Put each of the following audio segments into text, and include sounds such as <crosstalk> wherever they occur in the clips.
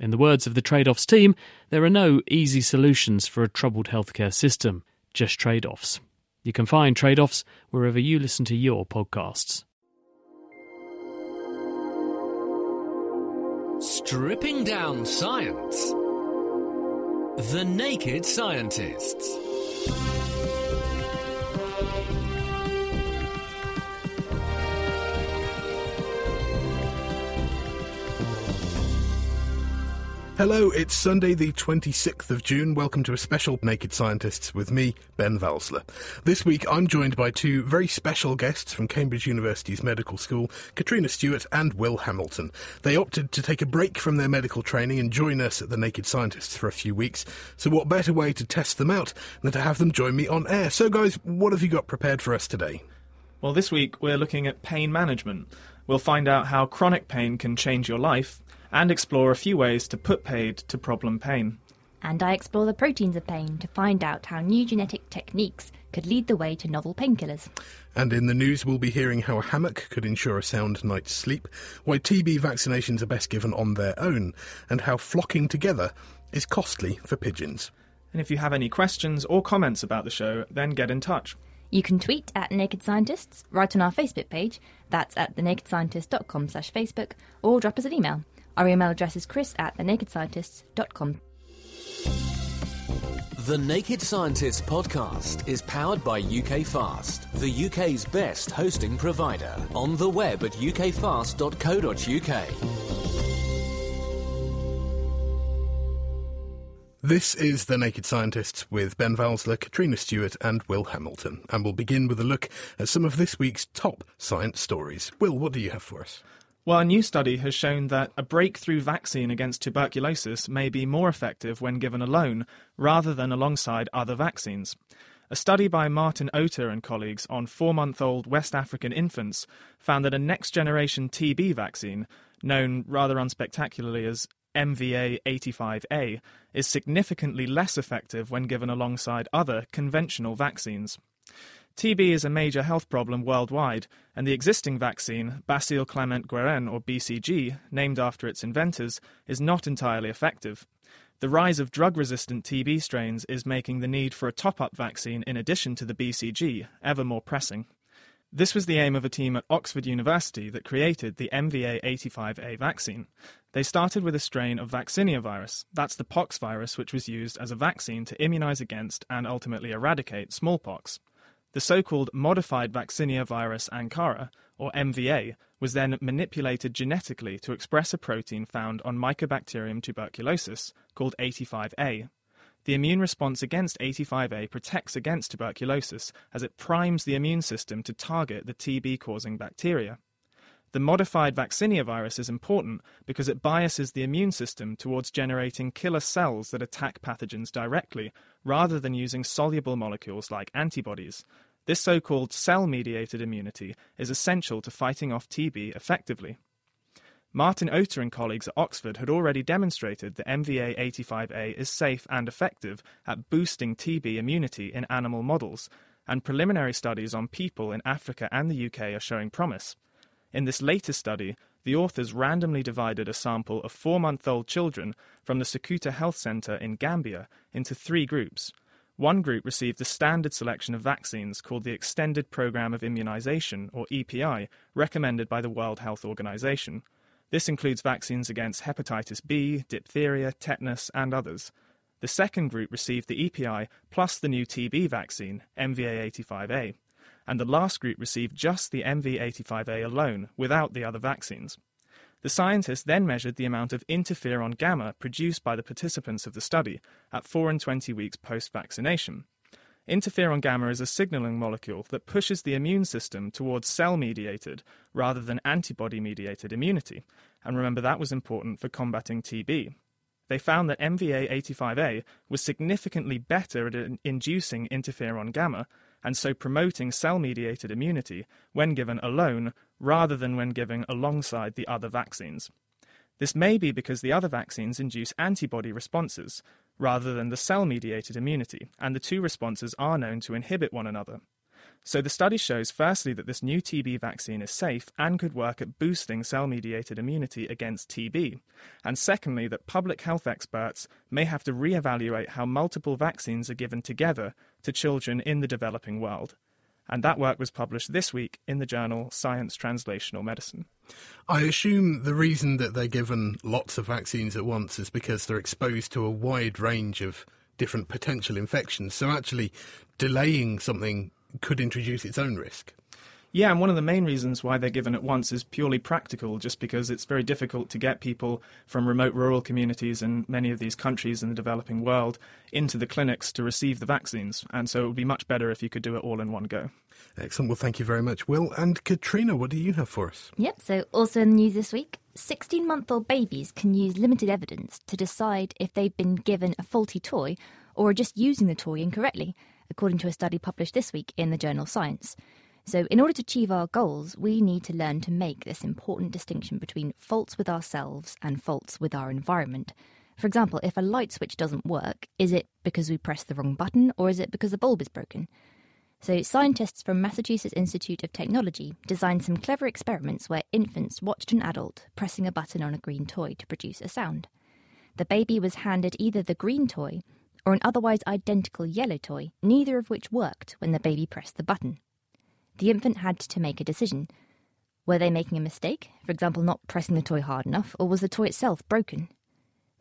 In the words of the trade offs team, there are no easy solutions for a troubled healthcare system, just trade offs. You can find trade offs wherever you listen to your podcasts. Stripping down science. The Naked Scientists. Hello, it's Sunday, the 26th of June. Welcome to a special Naked Scientists with me, Ben Valsler. This week, I'm joined by two very special guests from Cambridge University's Medical School, Katrina Stewart and Will Hamilton. They opted to take a break from their medical training and join us at the Naked Scientists for a few weeks. So, what better way to test them out than to have them join me on air? So, guys, what have you got prepared for us today? Well, this week we're looking at pain management. We'll find out how chronic pain can change your life and explore a few ways to put paid to problem pain. And I explore the proteins of pain to find out how new genetic techniques could lead the way to novel painkillers. And in the news, we'll be hearing how a hammock could ensure a sound night's sleep, why TB vaccinations are best given on their own, and how flocking together is costly for pigeons. And if you have any questions or comments about the show, then get in touch. You can tweet at Naked Scientists, write on our Facebook page, that's at thenakedscientist.com slash Facebook, or drop us an email. Our email address is chris at thenakedscientists.com. The Naked Scientists podcast is powered by UK Fast, the UK's best hosting provider. On the web at ukfast.co.uk. This is The Naked Scientists with Ben Valsler, Katrina Stewart, and Will Hamilton. And we'll begin with a look at some of this week's top science stories. Will, what do you have for us? Well, a new study has shown that a breakthrough vaccine against tuberculosis may be more effective when given alone rather than alongside other vaccines. A study by Martin Ota and colleagues on four month old West African infants found that a next generation TB vaccine, known rather unspectacularly as MVA 85A, is significantly less effective when given alongside other conventional vaccines. TB is a major health problem worldwide, and the existing vaccine, Bacille Calmette Guerin, or BCG, named after its inventors, is not entirely effective. The rise of drug resistant TB strains is making the need for a top up vaccine in addition to the BCG ever more pressing. This was the aim of a team at Oxford University that created the MVA 85A vaccine. They started with a strain of vaccinia virus, that's the pox virus which was used as a vaccine to immunize against and ultimately eradicate smallpox. The so called modified vaccinia virus Ankara, or MVA, was then manipulated genetically to express a protein found on Mycobacterium tuberculosis called 85A. The immune response against 85A protects against tuberculosis as it primes the immune system to target the TB causing bacteria. The modified vaccinia virus is important because it biases the immune system towards generating killer cells that attack pathogens directly, rather than using soluble molecules like antibodies. This so called cell mediated immunity is essential to fighting off TB effectively. Martin Ota and colleagues at Oxford had already demonstrated that MVA 85A is safe and effective at boosting TB immunity in animal models, and preliminary studies on people in Africa and the UK are showing promise. In this latest study, the authors randomly divided a sample of four month old children from the Sukuta Health Centre in Gambia into three groups. One group received a standard selection of vaccines called the Extended Programme of Immunization, or EPI, recommended by the World Health Organization. This includes vaccines against hepatitis B, diphtheria, tetanus, and others. The second group received the EPI plus the new TB vaccine, MVA85A and the last group received just the MV85A alone, without the other vaccines. The scientists then measured the amount of interferon gamma produced by the participants of the study at 4 and 20 weeks post vaccination. Interferon gamma is a signaling molecule that pushes the immune system towards cell mediated rather than antibody mediated immunity, and remember that was important for combating TB. they found that MVA85A was significantly better at inducing interferon gamma and so promoting cell mediated immunity when given alone rather than when given alongside the other vaccines. This may be because the other vaccines induce antibody responses rather than the cell mediated immunity, and the two responses are known to inhibit one another. So the study shows firstly that this new TB vaccine is safe and could work at boosting cell mediated immunity against TB. And secondly, that public health experts may have to re-evaluate how multiple vaccines are given together to children in the developing world. And that work was published this week in the journal Science Translational Medicine. I assume the reason that they're given lots of vaccines at once is because they're exposed to a wide range of different potential infections. So actually delaying something could introduce its own risk. Yeah, and one of the main reasons why they're given at once is purely practical, just because it's very difficult to get people from remote rural communities in many of these countries in the developing world into the clinics to receive the vaccines. And so it would be much better if you could do it all in one go. Excellent. Well, thank you very much, Will. And Katrina, what do you have for us? Yep, so also in the news this week 16 month old babies can use limited evidence to decide if they've been given a faulty toy or are just using the toy incorrectly according to a study published this week in the journal Science. So, in order to achieve our goals, we need to learn to make this important distinction between faults with ourselves and faults with our environment. For example, if a light switch doesn't work, is it because we pressed the wrong button or is it because the bulb is broken? So, scientists from Massachusetts Institute of Technology designed some clever experiments where infants watched an adult pressing a button on a green toy to produce a sound. The baby was handed either the green toy or an otherwise identical yellow toy, neither of which worked when the baby pressed the button. The infant had to make a decision. Were they making a mistake, for example, not pressing the toy hard enough, or was the toy itself broken?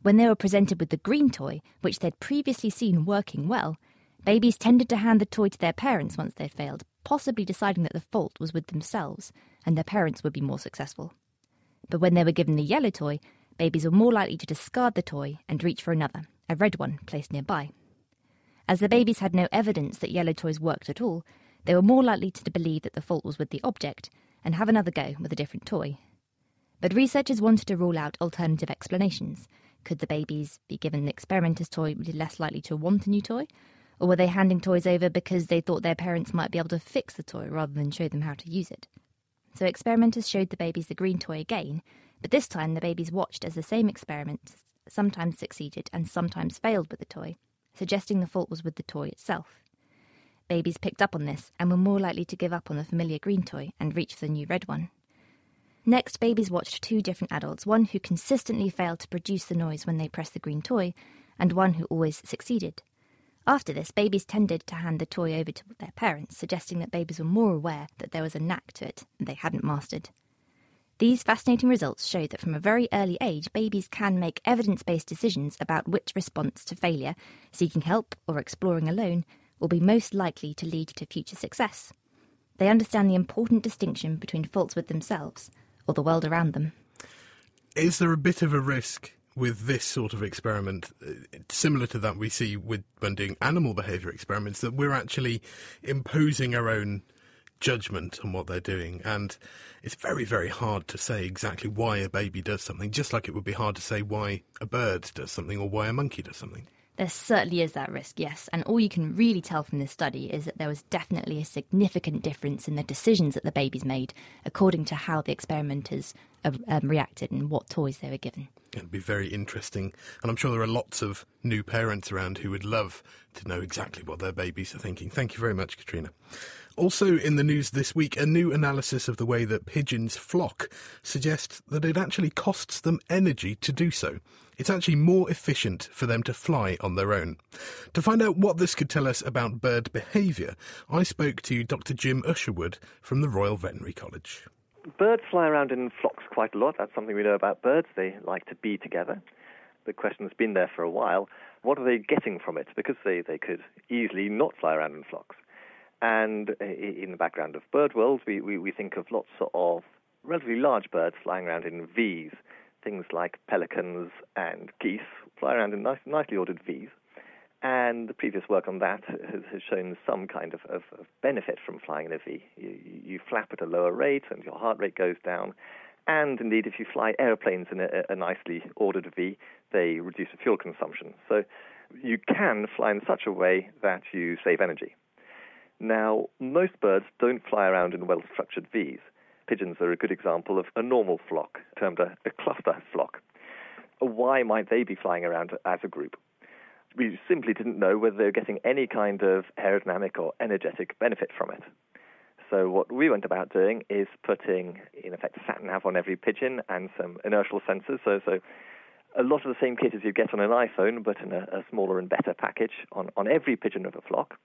When they were presented with the green toy, which they'd previously seen working well, babies tended to hand the toy to their parents once they'd failed, possibly deciding that the fault was with themselves and their parents would be more successful. But when they were given the yellow toy, babies were more likely to discard the toy and reach for another, a red one placed nearby. As the babies had no evidence that yellow toys worked at all, they were more likely to believe that the fault was with the object and have another go with a different toy. But researchers wanted to rule out alternative explanations. Could the babies be given the experimenter's toy be less likely to want a new toy? Or were they handing toys over because they thought their parents might be able to fix the toy rather than show them how to use it? So experimenters showed the babies the green toy again, but this time the babies watched as the same experiments sometimes succeeded and sometimes failed with the toy, suggesting the fault was with the toy itself. Babies picked up on this and were more likely to give up on the familiar green toy and reach for the new red one. Next, babies watched two different adults, one who consistently failed to produce the noise when they pressed the green toy, and one who always succeeded. After this, babies tended to hand the toy over to their parents, suggesting that babies were more aware that there was a knack to it they hadn't mastered. These fascinating results show that from a very early age, babies can make evidence based decisions about which response to failure, seeking help, or exploring alone, will be most likely to lead to future success. They understand the important distinction between faults with themselves or the world around them. Is there a bit of a risk with this sort of experiment, uh, similar to that we see with when doing animal behaviour experiments, that we're actually imposing our own judgment on what they're doing. And it's very, very hard to say exactly why a baby does something, just like it would be hard to say why a bird does something or why a monkey does something. There certainly is that risk, yes. And all you can really tell from this study is that there was definitely a significant difference in the decisions that the babies made according to how the experimenters uh, um, reacted and what toys they were given. It'd be very interesting. And I'm sure there are lots of new parents around who would love to know exactly what their babies are thinking. Thank you very much, Katrina. Also in the news this week, a new analysis of the way that pigeons flock suggests that it actually costs them energy to do so. It's actually more efficient for them to fly on their own. To find out what this could tell us about bird behaviour, I spoke to Dr. Jim Usherwood from the Royal Veterinary College. Birds fly around in flocks quite a lot. That's something we know about birds. They like to be together. The question has been there for a while. What are they getting from it? Because they, they could easily not fly around in flocks. And in the background of bird world, we, we, we think of lots of relatively large birds flying around in Vs. Things like pelicans and geese fly around in nice, nicely ordered Vs. And the previous work on that has, has shown some kind of, of, of, benefit from flying in a V. You, you, flap at a lower rate and your heart rate goes down. And indeed, if you fly aeroplanes in a, a nicely ordered V, they reduce the fuel consumption. So you can fly in such a way that you save energy. Now, most birds don't fly around in well structured Vs. Pigeons are a good example of a normal flock, termed a, a cluster flock. Why might they be flying around as a group? We simply didn't know whether they were getting any kind of aerodynamic or energetic benefit from it. So what we went about doing is putting, in effect, sat nav on every pigeon and some inertial sensors. So, so a lot of the same kit as you get on an iPhone, but in a, a smaller and better package on, on every pigeon of a flock.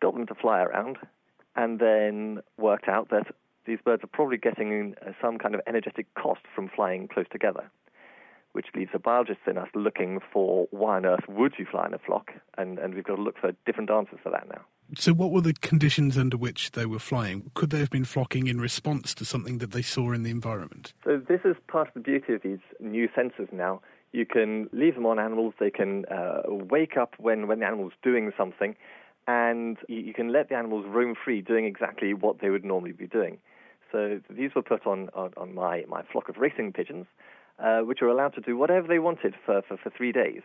Got them to fly around, and then worked out that these birds are probably getting uh, some kind of energetic cost from flying close together, which leaves the biologists in us looking for why on earth would you fly in a flock, and, and we've got to look for different answers for that now. So, what were the conditions under which they were flying? Could they have been flocking in response to something that they saw in the environment? So, this is part of the beauty of these new sensors now. You can leave them on animals, they can uh, wake up when, when the animal's doing something, and you, you can let the animals roam free doing exactly what they would normally be doing. So, these were put on, on, on my, my flock of racing pigeons, uh, which were allowed to do whatever they wanted for, for, for three days.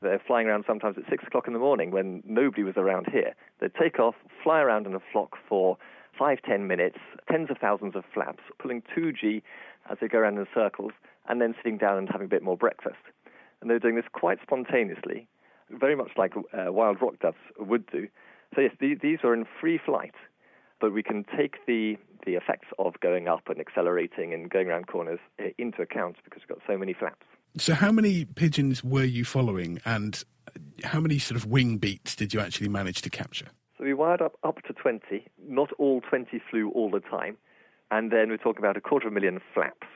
They're flying around sometimes at six o'clock in the morning when nobody was around here. They'd take off, fly around in a flock for five, ten minutes, tens of thousands of flaps, pulling 2G as they go around in circles, and then sitting down and having a bit more breakfast. And they're doing this quite spontaneously, very much like uh, wild rock doves would do. So, yes, these, these are in free flight, but we can take the, the effects of going up and accelerating and going around corners uh, into account because we've got so many flaps. So, how many pigeons were you following, and how many sort of wing beats did you actually manage to capture? So, we wired up up to 20. Not all 20 flew all the time. And then we're talking about a quarter of a million flaps,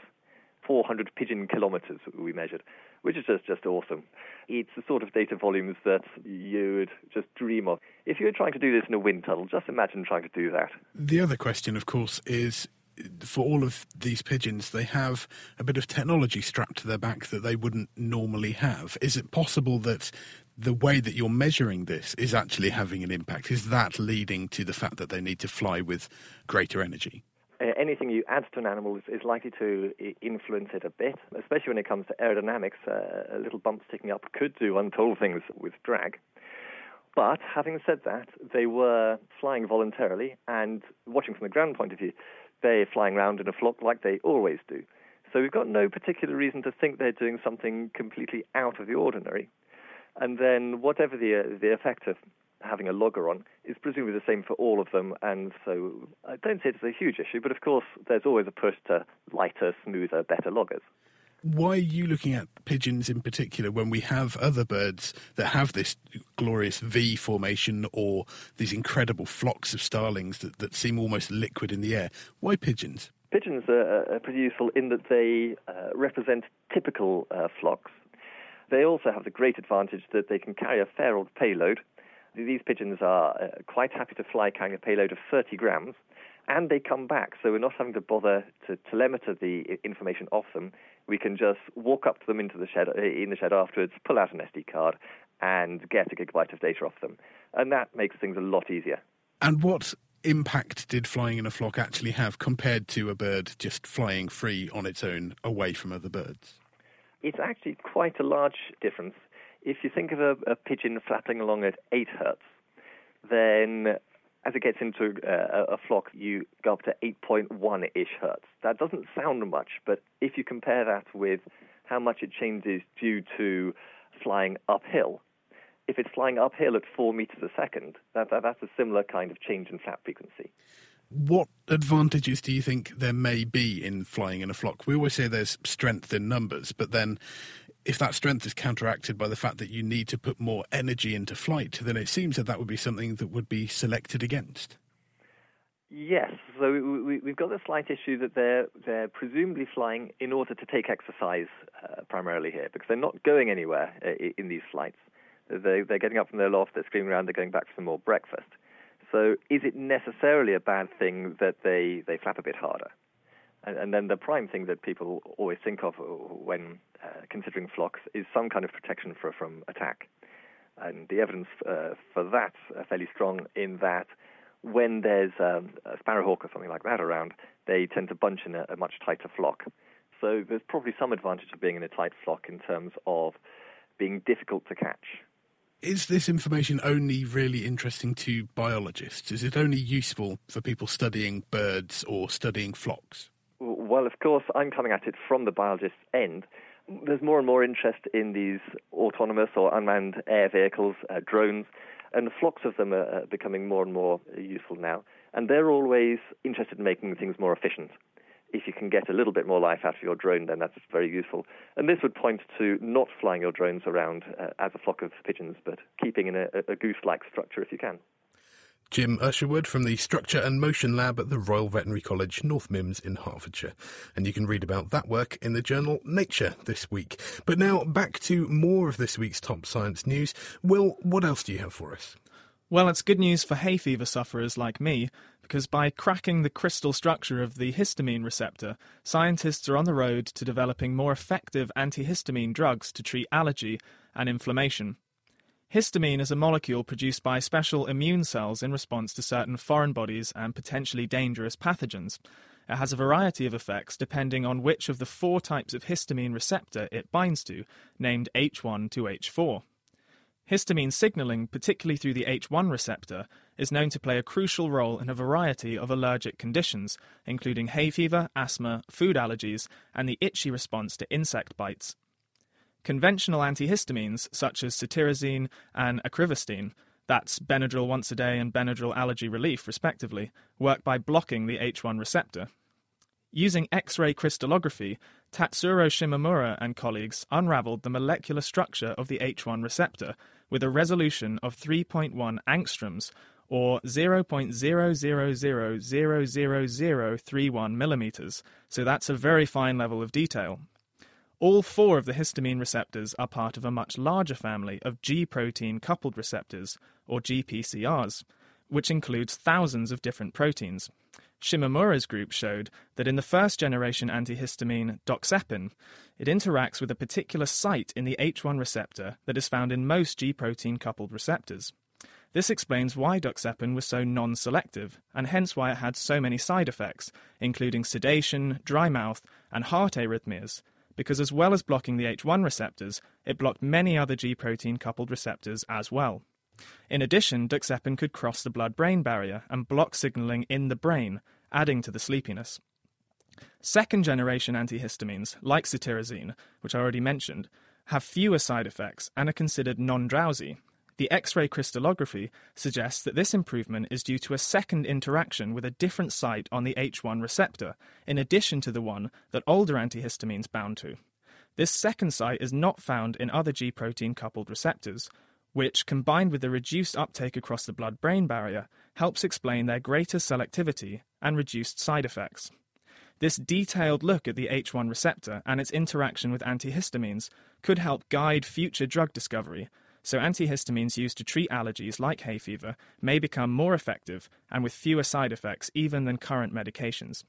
400 pigeon kilometers we measured, which is just, just awesome. It's the sort of data volumes that you would just dream of. If you were trying to do this in a wind tunnel, just imagine trying to do that. The other question, of course, is for all of these pigeons, they have a bit of technology strapped to their back that they wouldn't normally have. Is it possible that the way that you're measuring this is actually having an impact? Is that leading to the fact that they need to fly with greater energy? Uh, anything you add to an animal is, is, likely to influence it a bit, especially when it comes to aerodynamics. Uh, a little bump sticking up could do untold things with drag. But having said that, they were flying voluntarily and watching from the ground point of view, they're flying around in a flock like they always do. So we've got no particular reason to think they're doing something completely out of the ordinary. And then whatever the uh, the effect of having a logger on is presumably the same for all of them. And so I don't say it's a huge issue, but of course there's always a push to lighter, smoother, better loggers why are you looking at pigeons in particular when we have other birds that have this glorious V formation or these incredible flocks of starlings that, that seem almost liquid in the air? Why pigeons? Pigeons are, are pretty useful in that they uh, represent typical uh, flocks. They also have the great advantage that they can carry a fair old payload. These pigeons are uh, quite happy to fly carrying a payload of 30 grams, and they come back, so we're not having to bother to telemeter the information off them. We can just walk up to them into the shed, uh, in the shed afterwards, pull out an SD card, and get a gigabyte of data off them, and that makes things a lot easier. And what impact did flying in a flock actually have compared to a bird just flying free on its own away from other birds? It's actually quite a large difference. If you think of a, a pigeon flapping along at 8 hertz, then as it gets into uh, a flock, you go up to 8.1 ish hertz. That doesn't sound much, but if you compare that with how much it changes due to flying uphill, if it's flying uphill at 4 meters a second, that, that, that's a similar kind of change in flap frequency. What advantages do you think there may be in flying in a flock? We always say there's strength in numbers, but then if that strength is counteracted by the fact that you need to put more energy into flight, then it seems that that would be something that would be selected against. Yes, so we, have got the slight issue that they're they're presumably flying in order to take exercise uh, primarily here because they're not going anywhere uh, in these flights. They, they're getting up from their loft, they're screaming around, they're going back for some more breakfast. So is it necessarily a bad thing that they, they flap a bit harder? And, and then the prime thing that people always think of when uh, considering flocks is some kind of protection for, from attack. And the evidence uh, for that are fairly strong in that when there's um, a sparrowhawk or something like that around, they tend to bunch in a, a much tighter flock. So there's probably some advantage of being in a tight flock in terms of being difficult to catch. Is this information only really interesting to biologists? Is it only useful for people studying birds or studying flocks? Well, of course, I'm coming at it from the biologist's end. There's more and more interest in these autonomous or unmanned air vehicles, uh, drones, and flocks of them are becoming more and more useful now. And they're always interested in making things more efficient. If you can get a little bit more life out of your drone, then that's very useful. And this would point to not flying your drones around uh, as a flock of pigeons, but keeping in a, a goose like structure if you can. Jim Usherwood from the Structure and Motion Lab at the Royal Veterinary College, North Mymms in Hertfordshire. And you can read about that work in the journal Nature this week. But now back to more of this week's top science news. Will, what else do you have for us? Well, it's good news for hay fever sufferers like me, because by cracking the crystal structure of the histamine receptor, scientists are on the road to developing more effective antihistamine drugs to treat allergy and inflammation. Histamine is a molecule produced by special immune cells in response to certain foreign bodies and potentially dangerous pathogens. It has a variety of effects depending on which of the four types of histamine receptor it binds to, named H1 to H4. Histamine signaling, particularly through the H1 receptor, is known to play a crucial role in a variety of allergic conditions, including hay fever, asthma, food allergies, and the itchy response to insect bites. Conventional antihistamines, such as cetirizine and acrivastine, that's Benadryl once a day and Benadryl allergy relief, respectively, work by blocking the H1 receptor. Using X ray crystallography, Tatsuro Shimamura and colleagues unraveled the molecular structure of the H1 receptor with a resolution of 3.1 angstroms, or 0.0000031 millimeters, so that's a very fine level of detail, all four of the histamine receptors are part of a much larger family of G protein coupled receptors, or GPCRs, which includes thousands of different proteins. Shimamura's group showed that in the first generation antihistamine, doxepin, it interacts with a particular site in the H1 receptor that is found in most G protein coupled receptors. This explains why doxepin was so non selective, and hence why it had so many side effects, including sedation, dry mouth, and heart arrhythmias, because as well as blocking the H1 receptors, it blocked many other G protein coupled receptors as well. In addition, doxepin could cross the blood brain barrier and block signaling in the brain, adding to the sleepiness. Second generation antihistamines, like cetirizine, which I already mentioned, have fewer side effects and are considered non drowsy, the X ray crystallography suggests that this improvement is due to a second interaction with a different site on the H1 receptor, in addition to the one that older antihistamines bound to. This second site is not found in other G protein coupled receptors, which, combined with the reduced uptake across the blood brain barrier, helps explain their greater selectivity and reduced side effects. This detailed look at the H1 receptor and its interaction with antihistamines could help guide future drug discovery so antihistamines used to treat allergies like hay fever may become more effective and with fewer side effects even than current medications.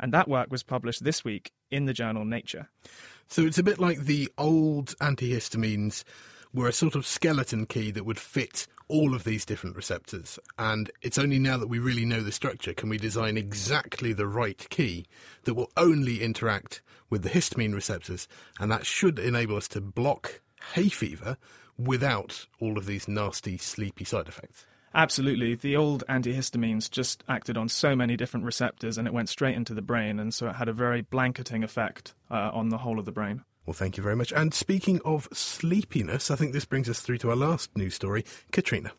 And that work was published this week in the journal Nature. So it's a bit like the old antihistamines were a sort of skeleton key that would fit all of these different receptors. And it's only now that we really know the structure can we design exactly the right key that will only interact with the histamine receptors. And that should enable us to block hay fever without all of these nasty, sleepy side effects. Absolutely. The old antihistamines just acted on so many different receptors and it went straight into the brain, and so it had a very blanketing effect uh, on the whole of the brain. Well, thank you very much. And speaking of sleepiness, I think this brings us through to our last news story. Katrina.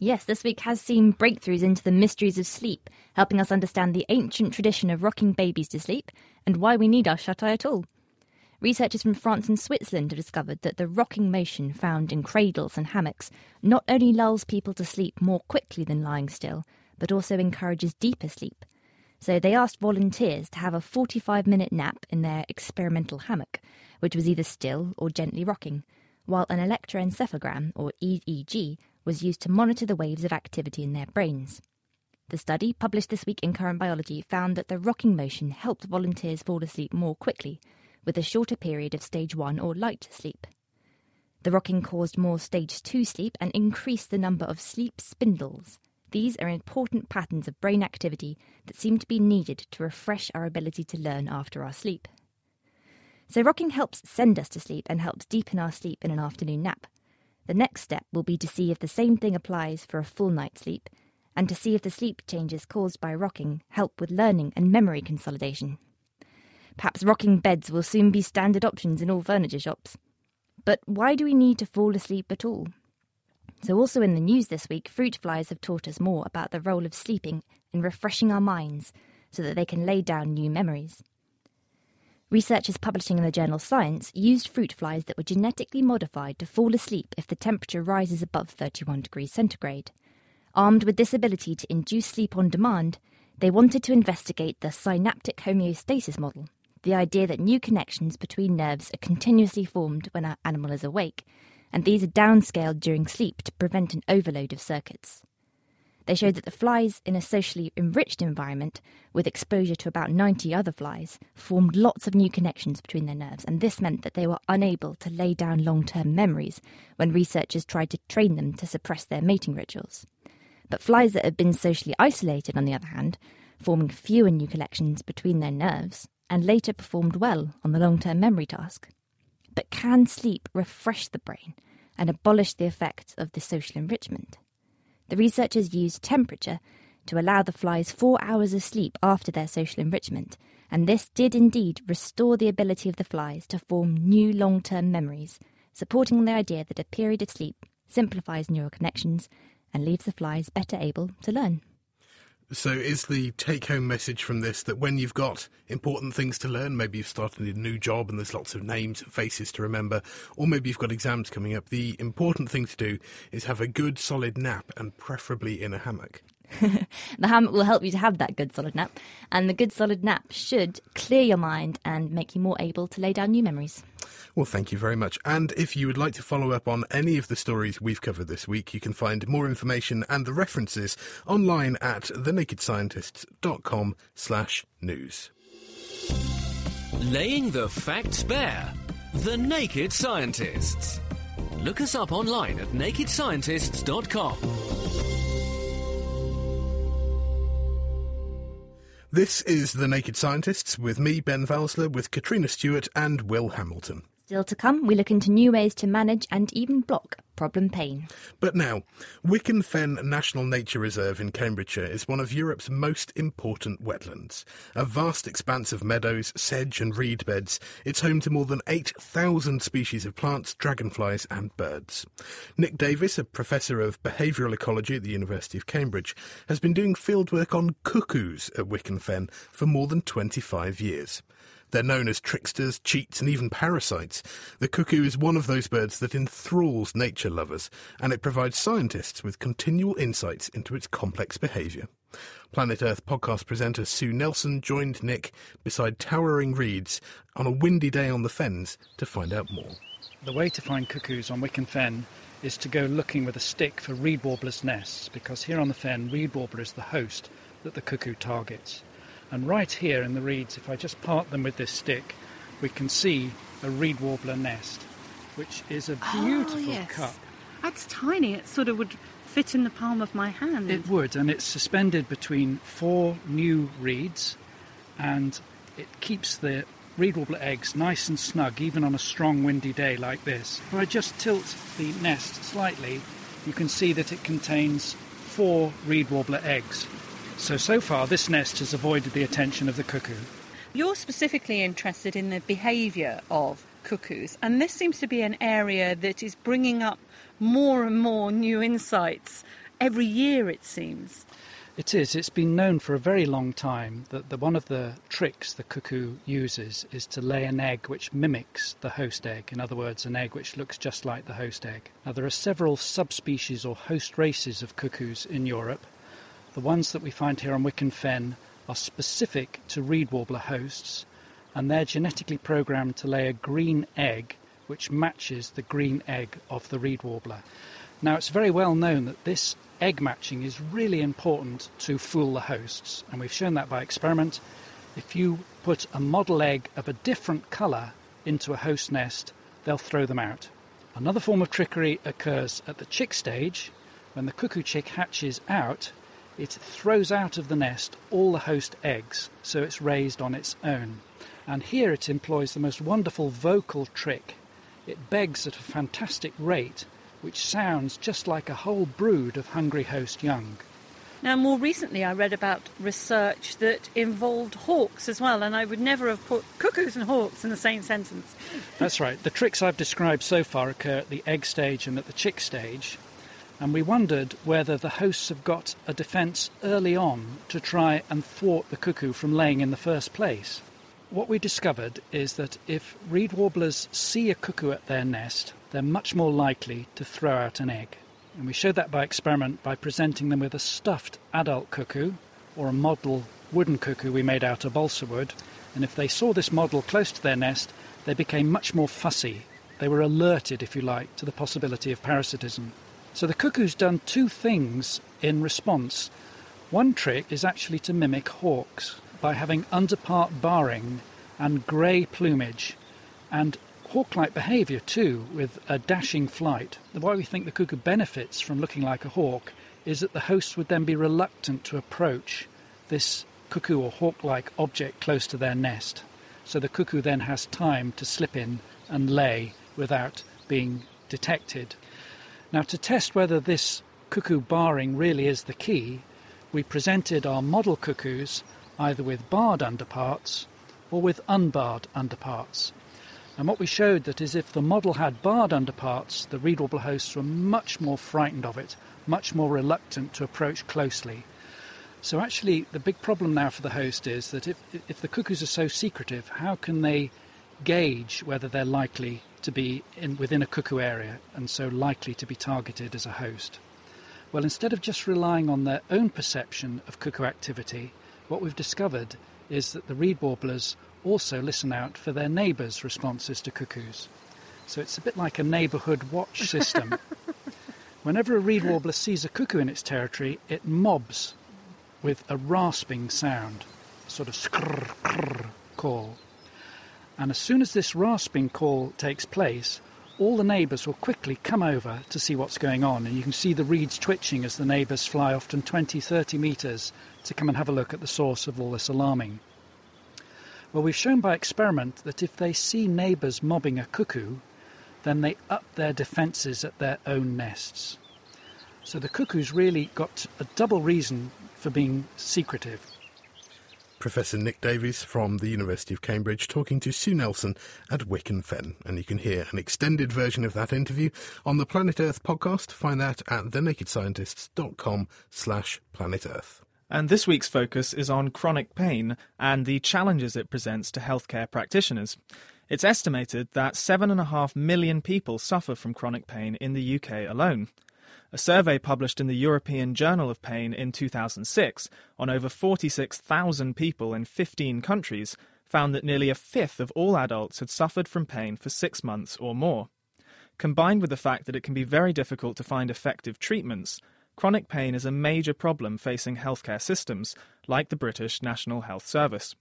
Yes, this week has seen breakthroughs into the mysteries of sleep, helping us understand the ancient tradition of rocking babies to sleep and why we need our shut eye at all. Researchers from France and Switzerland have discovered that the rocking motion found in cradles and hammocks not only lulls people to sleep more quickly than lying still, but also encourages deeper sleep. So they asked volunteers to have a 45 minute nap in their experimental hammock, which was either still or gently rocking, while an electroencephalogram, or EEG, was used to monitor the waves of activity in their brains. The study, published this week in Current Biology, found that the rocking motion helped volunteers fall asleep more quickly, with a shorter period of stage 1 or light sleep. The rocking caused more stage 2 sleep and increased the number of sleep spindles. These are important patterns of brain activity that seem to be needed to refresh our ability to learn after our sleep. So, rocking helps send us to sleep and helps deepen our sleep in an afternoon nap. The next step will be to see if the same thing applies for a full night's sleep and to see if the sleep changes caused by rocking help with learning and memory consolidation. Perhaps rocking beds will soon be standard options in all furniture shops. But why do we need to fall asleep at all? So, also in the news this week, fruit flies have taught us more about the role of sleeping in refreshing our minds so that they can lay down new memories. Researchers publishing in the journal Science used fruit flies that were genetically modified to fall asleep if the temperature rises above 31 degrees centigrade. Armed with this ability to induce sleep on demand, they wanted to investigate the synaptic homeostasis model, the idea that new connections between nerves are continuously formed when an animal is awake, and these are downscaled during sleep to prevent an overload of circuits. They showed that the flies in a socially enriched environment, with exposure to about 90 other flies, formed lots of new connections between their nerves, and this meant that they were unable to lay down long term memories when researchers tried to train them to suppress their mating rituals. But flies that had been socially isolated, on the other hand, forming fewer new connections between their nerves, and later performed well on the long term memory task. But can sleep refresh the brain and abolish the effects of the social enrichment? The researchers used temperature to allow the flies four hours of sleep after their social enrichment, and this did indeed restore the ability of the flies to form new long term memories, supporting the idea that a period of sleep simplifies neural connections and leaves the flies better able to learn. So, is the take home message from this that when you've got important things to learn, maybe you've started a new job and there's lots of names and faces to remember, or maybe you've got exams coming up, the important thing to do is have a good solid nap and preferably in a hammock? <laughs> the hammock will help you to have that good solid nap, and the good solid nap should clear your mind and make you more able to lay down new memories. Well, thank you very much. And if you would like to follow up on any of the stories we've covered this week, you can find more information and the references online at thenakedscientists.com slash news. Laying the facts bare. The Naked Scientists. Look us up online at nakedscientists.com. This is The Naked Scientists with me, Ben Valsler, with Katrina Stewart and Will Hamilton. Still to come, we look into new ways to manage and even block problem pain. But now, Wicken Fen National Nature Reserve in Cambridgeshire is one of Europe's most important wetlands. A vast expanse of meadows, sedge and reed beds, it's home to more than 8,000 species of plants, dragonflies and birds. Nick Davies, a professor of behavioural ecology at the University of Cambridge, has been doing fieldwork on cuckoos at Wicken Fen for more than 25 years. They're known as tricksters, cheats, and even parasites. The cuckoo is one of those birds that enthralls nature lovers, and it provides scientists with continual insights into its complex behaviour. Planet Earth podcast presenter Sue Nelson joined Nick beside towering reeds on a windy day on the fens to find out more. The way to find cuckoos on Wicken Fen is to go looking with a stick for reed warblers' nests, because here on the fen, reed warbler is the host that the cuckoo targets. And right here in the reeds, if I just part them with this stick, we can see a reed warbler nest, which is a oh, beautiful oh, yes. cup. That's tiny. It sort of would fit in the palm of my hand. It would, and it's suspended between four new reeds, and it keeps the reed warbler eggs nice and snug, even on a strong windy day like this. If I just tilt the nest slightly, you can see that it contains four reed warbler eggs. So, so far, this nest has avoided the attention of the cuckoo. You're specifically interested in the behaviour of cuckoos, and this seems to be an area that is bringing up more and more new insights every year, it seems. It is. It's been known for a very long time that the, one of the tricks the cuckoo uses is to lay an egg which mimics the host egg. In other words, an egg which looks just like the host egg. Now, there are several subspecies or host races of cuckoos in Europe. The ones that we find here on Wicken Fen are specific to reed warbler hosts, and they're genetically programmed to lay a green egg which matches the green egg of the reed warbler. Now, it's very well known that this egg matching is really important to fool the hosts, and we've shown that by experiment. If you put a model egg of a different colour into a host nest, they'll throw them out. Another form of trickery occurs at the chick stage. When the cuckoo chick hatches out, it throws out of the nest all the host eggs, so it's raised on its own. And here it employs the most wonderful vocal trick. It begs at a fantastic rate, which sounds just like a whole brood of hungry host young. Now, more recently, I read about research that involved hawks as well, and I would never have put cuckoos and hawks in the same sentence. That's right. The tricks I've described so far occur at the egg stage and at the chick stage, and we wondered whether the hosts have got a defence early on to try and thwart the cuckoo from laying in the first place. What we discovered is that if reed warblers see a cuckoo at their nest, they're much more likely to throw out an egg. And we showed that by experiment by presenting them with a stuffed adult cuckoo or a model wooden cuckoo we made out of balsa wood. And if they saw this model close to their nest, they became much more fussy. They were alerted, if you like, to the possibility of parasitism. So the cuckoo's done two things in response. One trick is actually to mimic hawks by having underpart barring and grey plumage and hawk-like behaviour too with a dashing flight. Way we think the cuckoo benefits from looking like a hawk is that the host would then be reluctant to approach this cuckoo or hawk-like object close to their nest. So the cuckoo then has time to slip in and lay without being detected. Now to test whether this cuckoo barring really is the key, we presented our model cuckoos either with barred underparts or with unbarred underparts. And what we showed that is if the model had barred underparts, the reed warbler hosts were much more frightened of it, much more reluctant to approach closely. So actually, the big problem now for the host is that if, if the cuckoos are so secretive, how can they gauge whether they're likely to be in, within a cuckoo area and so likely to be targeted as a host? Well, instead of just relying on their own perception of cuckoo activity, what we've discovered is that the reed warblers also listen out for their neighbours' responses to cuckoos. So it's a bit like a neighbourhood watch system. <laughs> Whenever a reed warbler sees a cuckoo in its territory, it mobs with a rasping sound, a sort of skrrr call. And as soon as this rasping call takes place, all the neighbours will quickly come over to see what's going on. And you can see the reeds twitching as the neighbours fly often 20, 30 metres to come and have a look at the source of all this alarming. Well, we've shown by experiment that if they see neighbours mobbing a cuckoo, then they up their defences at their own nests. So the cuckoo's really got a double reason for being secretive. Professor Nick Davies from the University of Cambridge talking to Sue Nelson at Wicken Fen. And you can hear an extended version of that interview on the Planet Earth podcast. Find that at thenakedscientists.com slash planet Earth. And this week's focus is on chronic pain and the challenges it presents to healthcare practitioners. It's estimated that 7.5 million people suffer from chronic pain in the UK alone. A survey published in the European Journal of Pain in 2006 on over 46,000 people in 15 countries found that nearly a fifth of all adults had suffered from pain for six months or more. Combined with the fact that it can be very difficult to find effective treatments, chronic pain is a major problem facing healthcare systems, like the British National Health Service.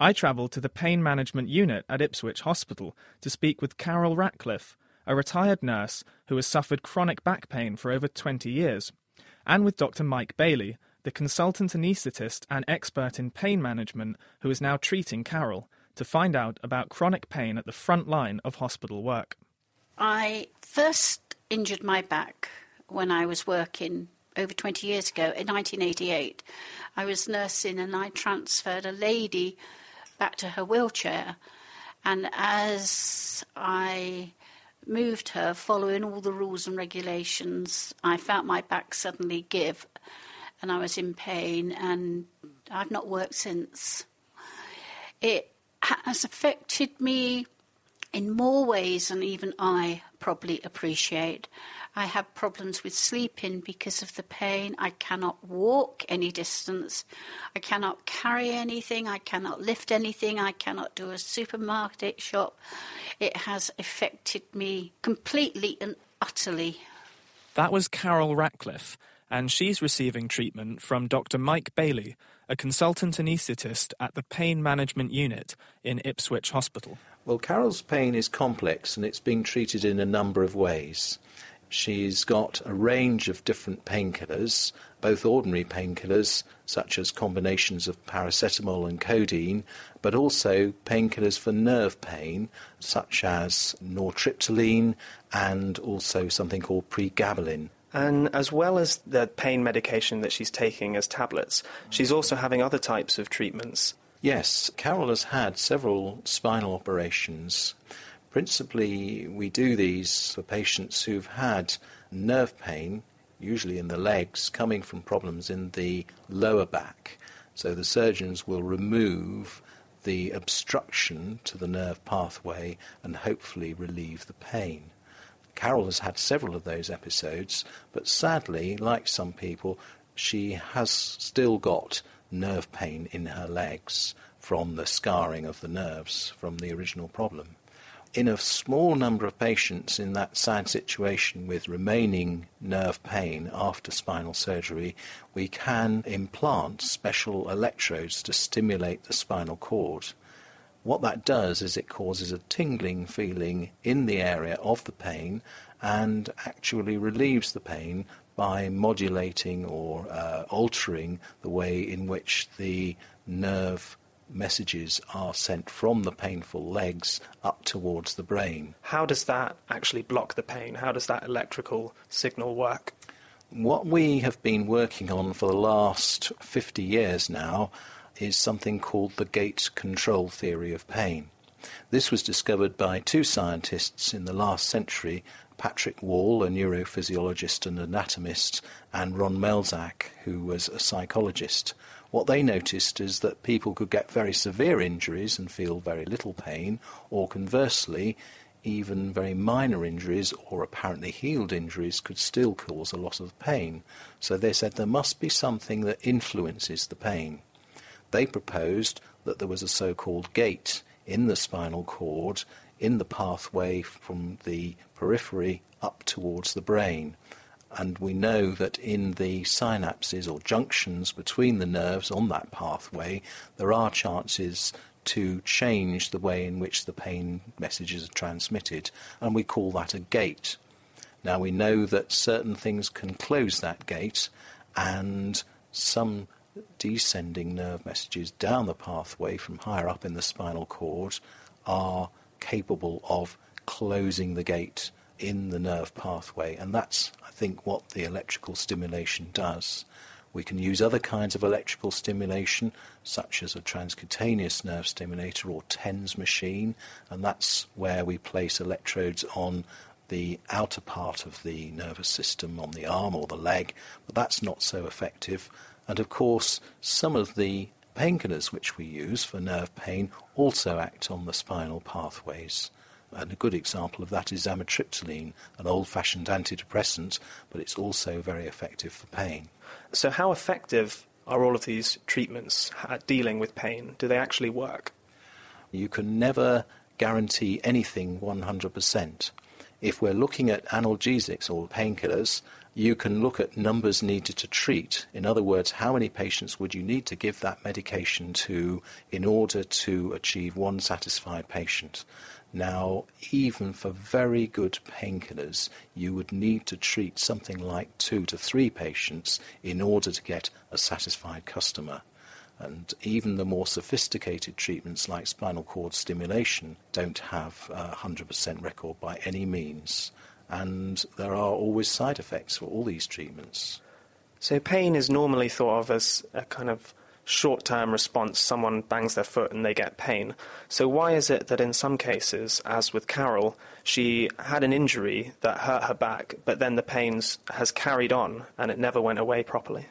I travelled to the pain management unit at Ipswich Hospital to speak with Carol Ratcliffe, a retired nurse who has suffered chronic back pain for over 20 years, and with Dr. Mike Bailey, the consultant anaesthetist and expert in pain management who is now treating Carol, to find out about chronic pain at the front line of hospital work. I first injured my back when I was working over 20 years ago in 1988. I was nursing and I transferred a lady back to her wheelchair. And as I moved her, following all the rules and regulations, I felt my back suddenly give and I was in pain, and I've not worked since. It has affected me in more ways than even I probably appreciate. I have problems with sleeping because of the pain. I cannot walk any distance. I cannot carry anything. I cannot lift anything. I cannot do a supermarket shop. It has affected me completely and utterly. That was Carol Ratcliffe, and she's receiving treatment from Dr. Mike Bailey, a consultant anaesthetist at the Pain Management Unit in Ipswich Hospital. Well, Carol's pain is complex and it's being treated in a number of ways. She's got a range of different painkillers, both ordinary painkillers, such as combinations of paracetamol and codeine, but also painkillers for nerve pain, such as nortriptyline and also something called pregabalin. And as well as the pain medication that she's taking as tablets, she's also having other types of treatments. Yes, Carol has had several spinal operations. Principally, we do these for patients who've had nerve pain, usually in the legs, coming from problems in the lower back. So the surgeons will remove the obstruction to the nerve pathway and hopefully relieve the pain. Carol has had several of those episodes, but sadly, like some people, she has still got nerve pain in her legs from the scarring of the nerves from the original problem in a small number of patients in that sad situation with remaining nerve pain after spinal surgery, we can implant special electrodes to stimulate the spinal cord. What that does is it causes a tingling feeling in the area of the pain and actually relieves the pain by modulating or uh, altering the way in which the nerve messages are sent from the painful legs up towards the brain. How does that actually block the pain? How does that electrical signal work? What we have been working on for the last 50 years now is something called the gate control theory of pain. This was discovered by two scientists in the last century, Patrick Wall, a neurophysiologist and anatomist, and Ron Melzack, who was a psychologist. What they noticed is that people could get very severe injuries and feel very little pain, or conversely, even very minor injuries or apparently healed injuries could still cause a lot of pain. So they said there must be something that influences the pain. They proposed that there was a so called gate in the spinal cord in the pathway from the periphery up towards the brain and we know that in the synapses or junctions between the nerves on that pathway, there are chances to change the way in which the pain messages are transmitted, and we call that a gate. Now we know that certain things can close that gate, and some descending nerve messages down the pathway from higher up in the spinal cord are capable of closing the gate in the nerve pathway, and that's, I think, what the electrical stimulation does. We can use other kinds of electrical stimulation, such as a transcutaneous nerve stimulator or TENS machine, and that's where we place electrodes on the outer part of the nervous system, on the arm or the leg, but that's not so effective. And of course, some of the painkillers which we use for nerve pain also act on the spinal pathways. And a good example of that is amitriptyline, an old fashioned antidepressant, but it's also very effective for pain. So, how effective are all of these treatments at dealing with pain? Do they actually work? You can never guarantee anything 100%. If we're looking at analgesics or painkillers, you can look at numbers needed to treat. In other words, how many patients would you need to give that medication to in order to achieve one satisfied patient? Now, even for very good painkillers, you would need to treat something like two to three patients in order to get a satisfied customer. And even the more sophisticated treatments like spinal cord stimulation don't have a 100% record by any means. And there are always side effects for all these treatments. So, pain is normally thought of as a kind of short term response, someone bangs their foot and they get pain. So, why is it that in some cases, as with Carol, she had an injury that hurt her back, but then the pain has carried on and it never went away properly?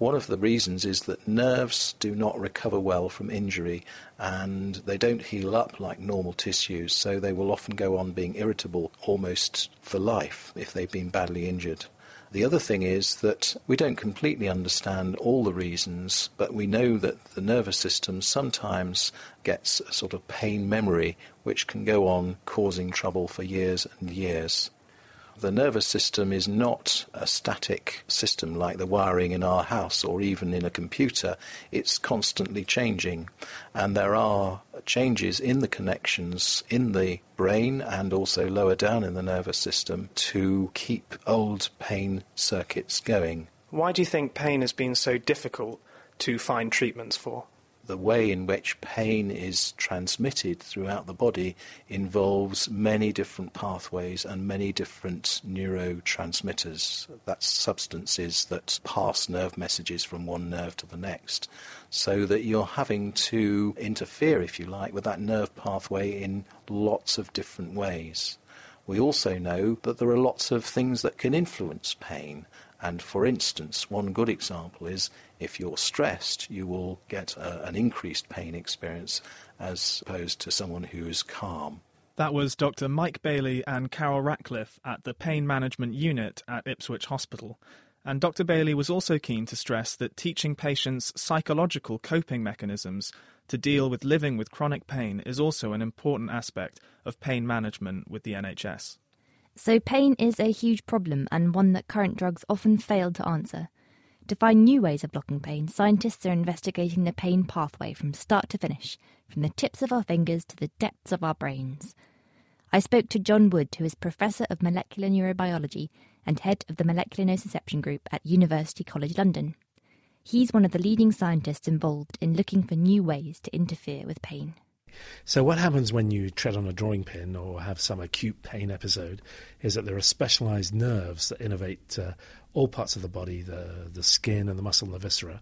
One of the reasons is that nerves do not recover well from injury and they don't heal up like normal tissues, so they will often go on being irritable almost for life if they've been badly injured. The other thing is that we don't completely understand all the reasons, but we know that the nervous system sometimes gets a sort of pain memory which can go on causing trouble for years and years. The nervous system is not a static system like the wiring in our house or even in a computer. It's constantly changing. And there are changes in the connections in the brain and also lower down in the nervous system to keep old pain circuits going. Why do you think pain has been so difficult to find treatments for? The way in which pain is transmitted throughout the body involves many different pathways and many different neurotransmitters. That's substances that pass nerve messages from one nerve to the next. So that you're having to interfere, if you like, with that nerve pathway in lots of different ways. We also know that there are lots of things that can influence pain. And for instance, one good example is if you're stressed, you will get a, an increased pain experience as opposed to someone who is calm. That was Dr. Mike Bailey and Carol Ratcliffe at the Pain Management Unit at Ipswich Hospital. And Dr. Bailey was also keen to stress that teaching patients psychological coping mechanisms to deal with living with chronic pain is also an important aspect of pain management with the NHS. So, pain is a huge problem and one that current drugs often fail to answer. To find new ways of blocking pain, scientists are investigating the pain pathway from start to finish, from the tips of our fingers to the depths of our brains. I spoke to John Wood, who is Professor of Molecular Neurobiology and head of the Molecular Nociception Group at University College London. He's one of the leading scientists involved in looking for new ways to interfere with pain. So, what happens when you tread on a drawing pin or have some acute pain episode is that there are specialized nerves that innervate uh, all parts of the body the, the skin and the muscle and the viscera.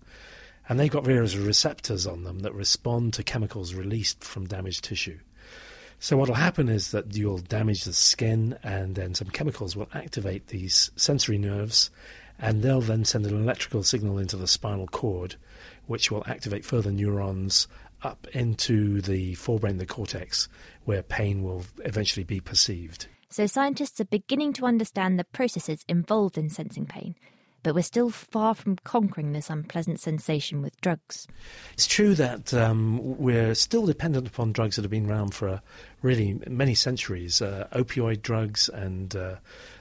And they've got various receptors on them that respond to chemicals released from damaged tissue. So, what will happen is that you'll damage the skin, and then some chemicals will activate these sensory nerves, and they'll then send an electrical signal into the spinal cord, which will activate further neurons up into the forebrain, the cortex, where pain will eventually be perceived. So scientists are beginning to understand the processes involved in sensing pain, but we're still far from conquering this unpleasant sensation with drugs. It's true that um, we're still dependent upon drugs that have been around for uh, really many centuries. Uh, opioid drugs and uh,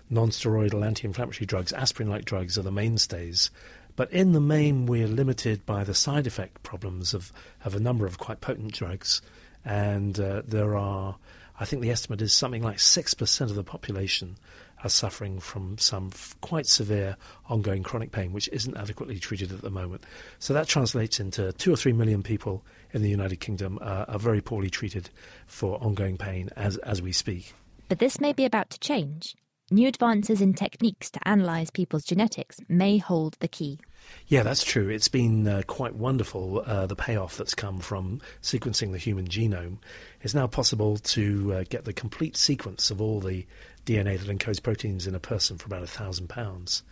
non steroidal anti inflammatory drugs, aspirin like drugs, are the mainstays but in the main, we're limited by the side effect problems of, of a number of quite potent drugs. And uh, there are, I think the estimate is something like 6% of the population are suffering from some f- quite severe ongoing chronic pain, which isn't adequately treated at the moment. So that translates into two or three million people in the United Kingdom uh, are very poorly treated for ongoing pain as, as we speak. But this may be about to change. New advances in techniques to analyse people's genetics may hold the key. Yeah, that's true. It's been uh, quite wonderful, uh, the payoff that's come from sequencing the human genome. It's now possible to uh, get the complete sequence of all the DNA that encodes proteins in a person for about a thousand pounds.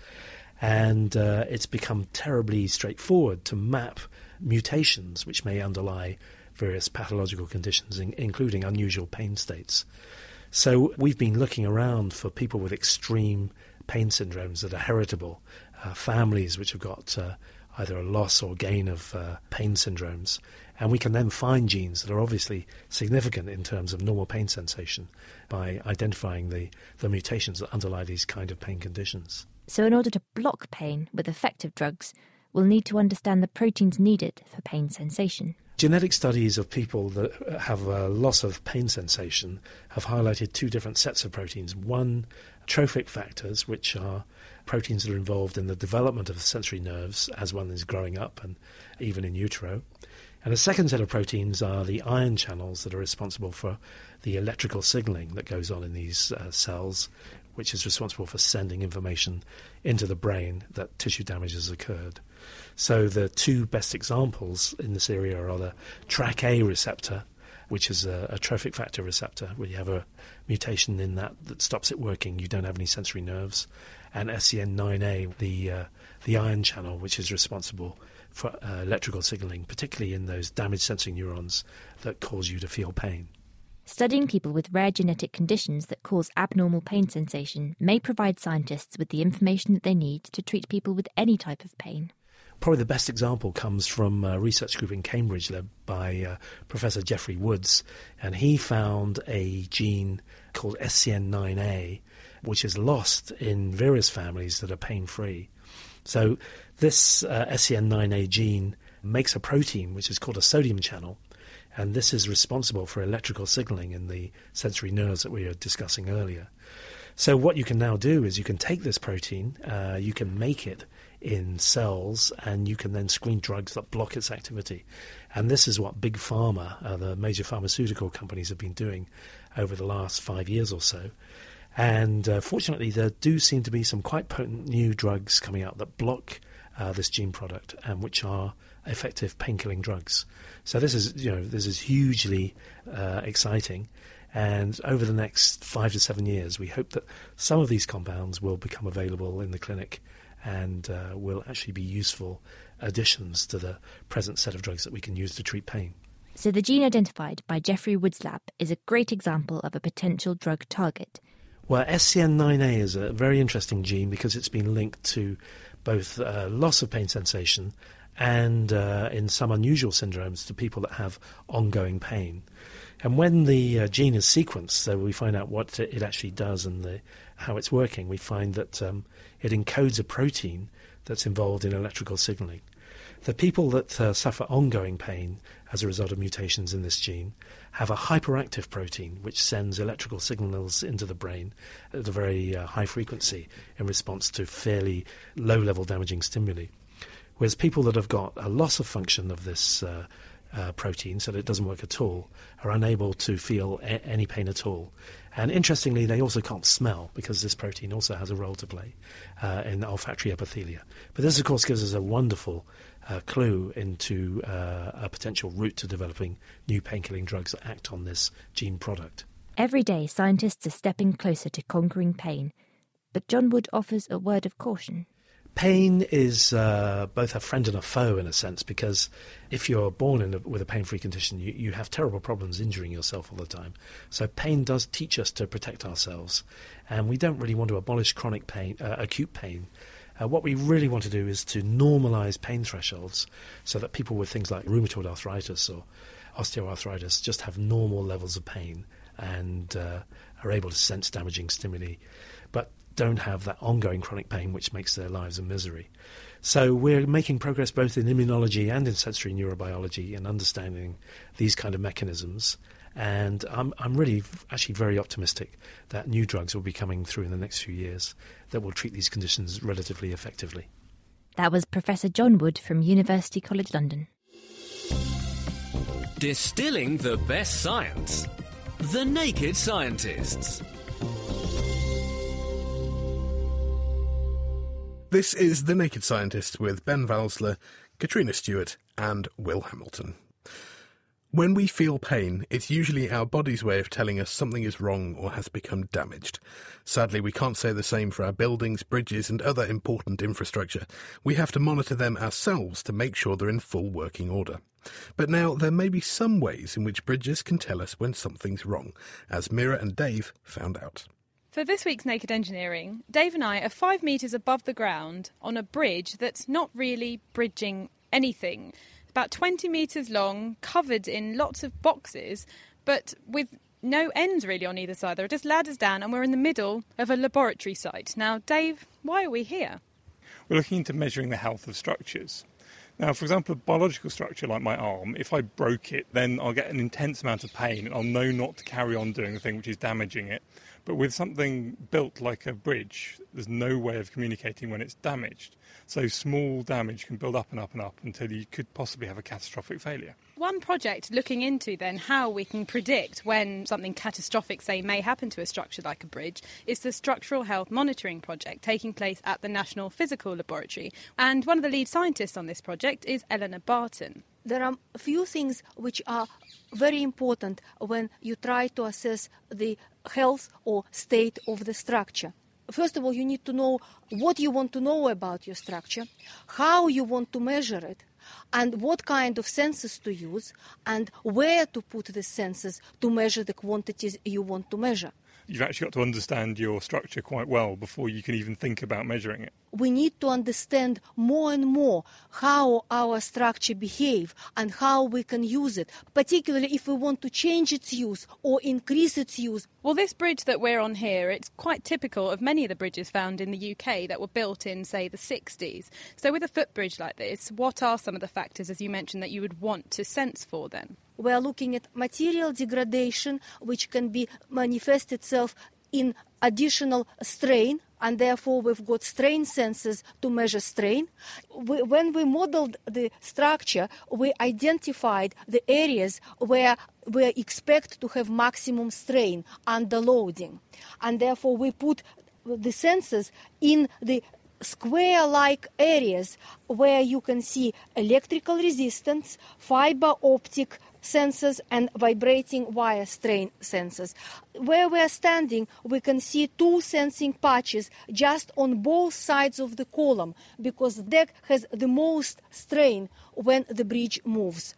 And uh, it's become terribly straightforward to map mutations which may underlie various pathological conditions, in- including unusual pain states. So we've been looking around for people with extreme pain syndromes that are heritable, uh, families which have got uh, either a loss or gain of uh, pain syndromes. And we can then find genes that are obviously significant in terms of normal pain sensation by identifying the, the mutations that underlie these kind of pain conditions. So, in order to block pain with effective drugs, we'll need to understand the proteins needed for pain sensation. Genetic studies of people that have a loss of pain sensation have highlighted two different sets of proteins. One, trophic factors, which are proteins that are involved in the development of the sensory nerves as one is growing up and even in utero. And a second set of proteins are the ion channels that are responsible for the electrical signaling that goes on in these uh, cells, which is responsible for sending information into the brain that tissue damage has occurred. So the two best examples in this area are the TrkA receptor, which is a, a, trophic factor receptor, where you have a mutation in that that stops it working. You don't have any sensory nerves, and SCN9A, the uh, the ion channel, which is responsible for uh, electrical signaling, particularly in those damaged sensing neurons that cause you to feel pain. Studying people with rare genetic conditions that cause abnormal pain sensation may provide scientists with the information that they need to treat people with any type of pain. Probably the best example comes from a research group in Cambridge led by uh, Professor Geoffrey Woods, and he found a gene called SCN9A, which is lost in various families that are pain free. So, this uh, SCN9A gene makes a protein which is called a sodium channel, And this is responsible for electrical signaling in the sensory nerves that we were discussing earlier. So, what you can now do is you can take this protein, uh, you can make it in cells, and you can then screen drugs that block its activity. And this is what Big Pharma, uh, the major pharmaceutical companies, have been doing over the last five years or so. And uh, fortunately, there do seem to be some quite potent new drugs coming out that block uh, this gene product and which are effective pain-killing drugs. So this is, you know, this is hugely uh, exciting. And over the next five to seven years, we hope that some of these compounds will become available in the clinic and uh, will actually be useful additions to the present set of drugs that we can use to treat pain. So, the gene identified by Geoffrey Woods' lab is a great example of a potential drug target. Well, SCN9A is a very interesting gene because it's been linked to both uh, loss of pain sensation and, uh, in some unusual syndromes, to people that have ongoing pain. And when the uh, gene is sequenced, so we find out what it actually does and the, how it's working, we find that um, it encodes a protein that's involved in electrical signaling. The people that uh, suffer ongoing pain as a result of mutations in this gene have a hyperactive protein which sends electrical signals into the brain at a very uh, high frequency in response to fairly low level damaging stimuli. Whereas people that have got a loss of function of this uh, uh, protein, so that it doesn't work at all, are unable to feel a- any pain at all. And interestingly, they also can't smell because this protein also has a role to play uh, in olfactory epithelia. But this, of course, gives us a wonderful uh, clue into uh, a potential route to developing new pain-killing drugs that act on this gene product. Every day, scientists are stepping closer to conquering pain, but John Wood offers a word of caution. Pain is uh, both a friend and a foe in a sense because if you're born a, with a pain free condition, you, you have terrible problems injuring yourself all the time. So, pain does teach us to protect ourselves, and we don't really want to abolish chronic pain, uh, acute pain. Uh, what we really want to do is to normalize pain thresholds so that people with things like rheumatoid arthritis or osteoarthritis just have normal levels of pain and uh, are able to sense damaging stimuli. But don't have that ongoing chronic pain which makes their lives a misery. So we're making progress both in immunology and in sensory neurobiology and understanding these kind of mechanisms. And I'm, I'm really actually very optimistic that new drugs will be coming through in the next few years that will treat these conditions relatively effectively. That was Professor John Wood from University College London. Distilling the best science. The Naked Scientists. This is The Naked Scientist with Ben Valsler, Katrina Stewart, and Will Hamilton. When we feel pain, it's usually our body's way of telling us something is wrong or has become damaged. Sadly, we can't say the same for our buildings, bridges, and other important infrastructure. We have to monitor them ourselves to make sure they're in full working order. But now, there may be some ways in which bridges can tell us when something's wrong, as Meera and Dave found out. For this week's Naked Engineering, Dave and I are five metres above the ground on a bridge that's not really bridging anything. About 20 metres long, covered in lots of boxes, but with no ends really on either side. There are just ladders down, and we're in the middle of a laboratory site. Now, Dave, why are we here? We're looking into measuring the health of structures. Now, for example, a biological structure like my arm, if I broke it, then I'll get an intense amount of pain and I'll know not to carry on doing the thing which is damaging it. But with something built like a bridge, there's no way of communicating when it's damaged. So small damage can build up and up and up until you could possibly have a catastrophic failure. One project looking into then how we can predict when something catastrophic, say, may happen to a structure like a bridge is the Structural Health Monitoring Project taking place at the National Physical Laboratory. And one of the lead scientists on this project is Elena Barton there are a few things which are very important when you try to assess the health or state of the structure. First of all, you need to know what you want to know about your structure, how you want to measure it, and what kind of sensors to use, and where to put the sensors to measure the quantities you want to measure. You've actually got to understand your structure quite well before you can even think about measuring it. We need to understand more and more how our structure behave and how we can use it, particularly if we want to change its use or increase its use. Well, this bridge that we're on here, it's quite typical of many of the bridges found in the UK that were built in, say, the 60s. So, with a footbridge like this, what are some of the factors, as you mentioned, that you would want to sense for then? We are looking at material degradation, which can be manifest itself in additional strain and therefore we've got strain sensors to measure strain. We, when we modeled the structure, we identified the areas where we expect to have maximum strain under loading, and therefore we put the sensors in the square like areas where you can see electrical resistance, fiber optic sensors and vibrating wire strain sensors. Where we are standing, we can see two sensing patches just on both sides of the column because the deck has the most strain when the bridge moves.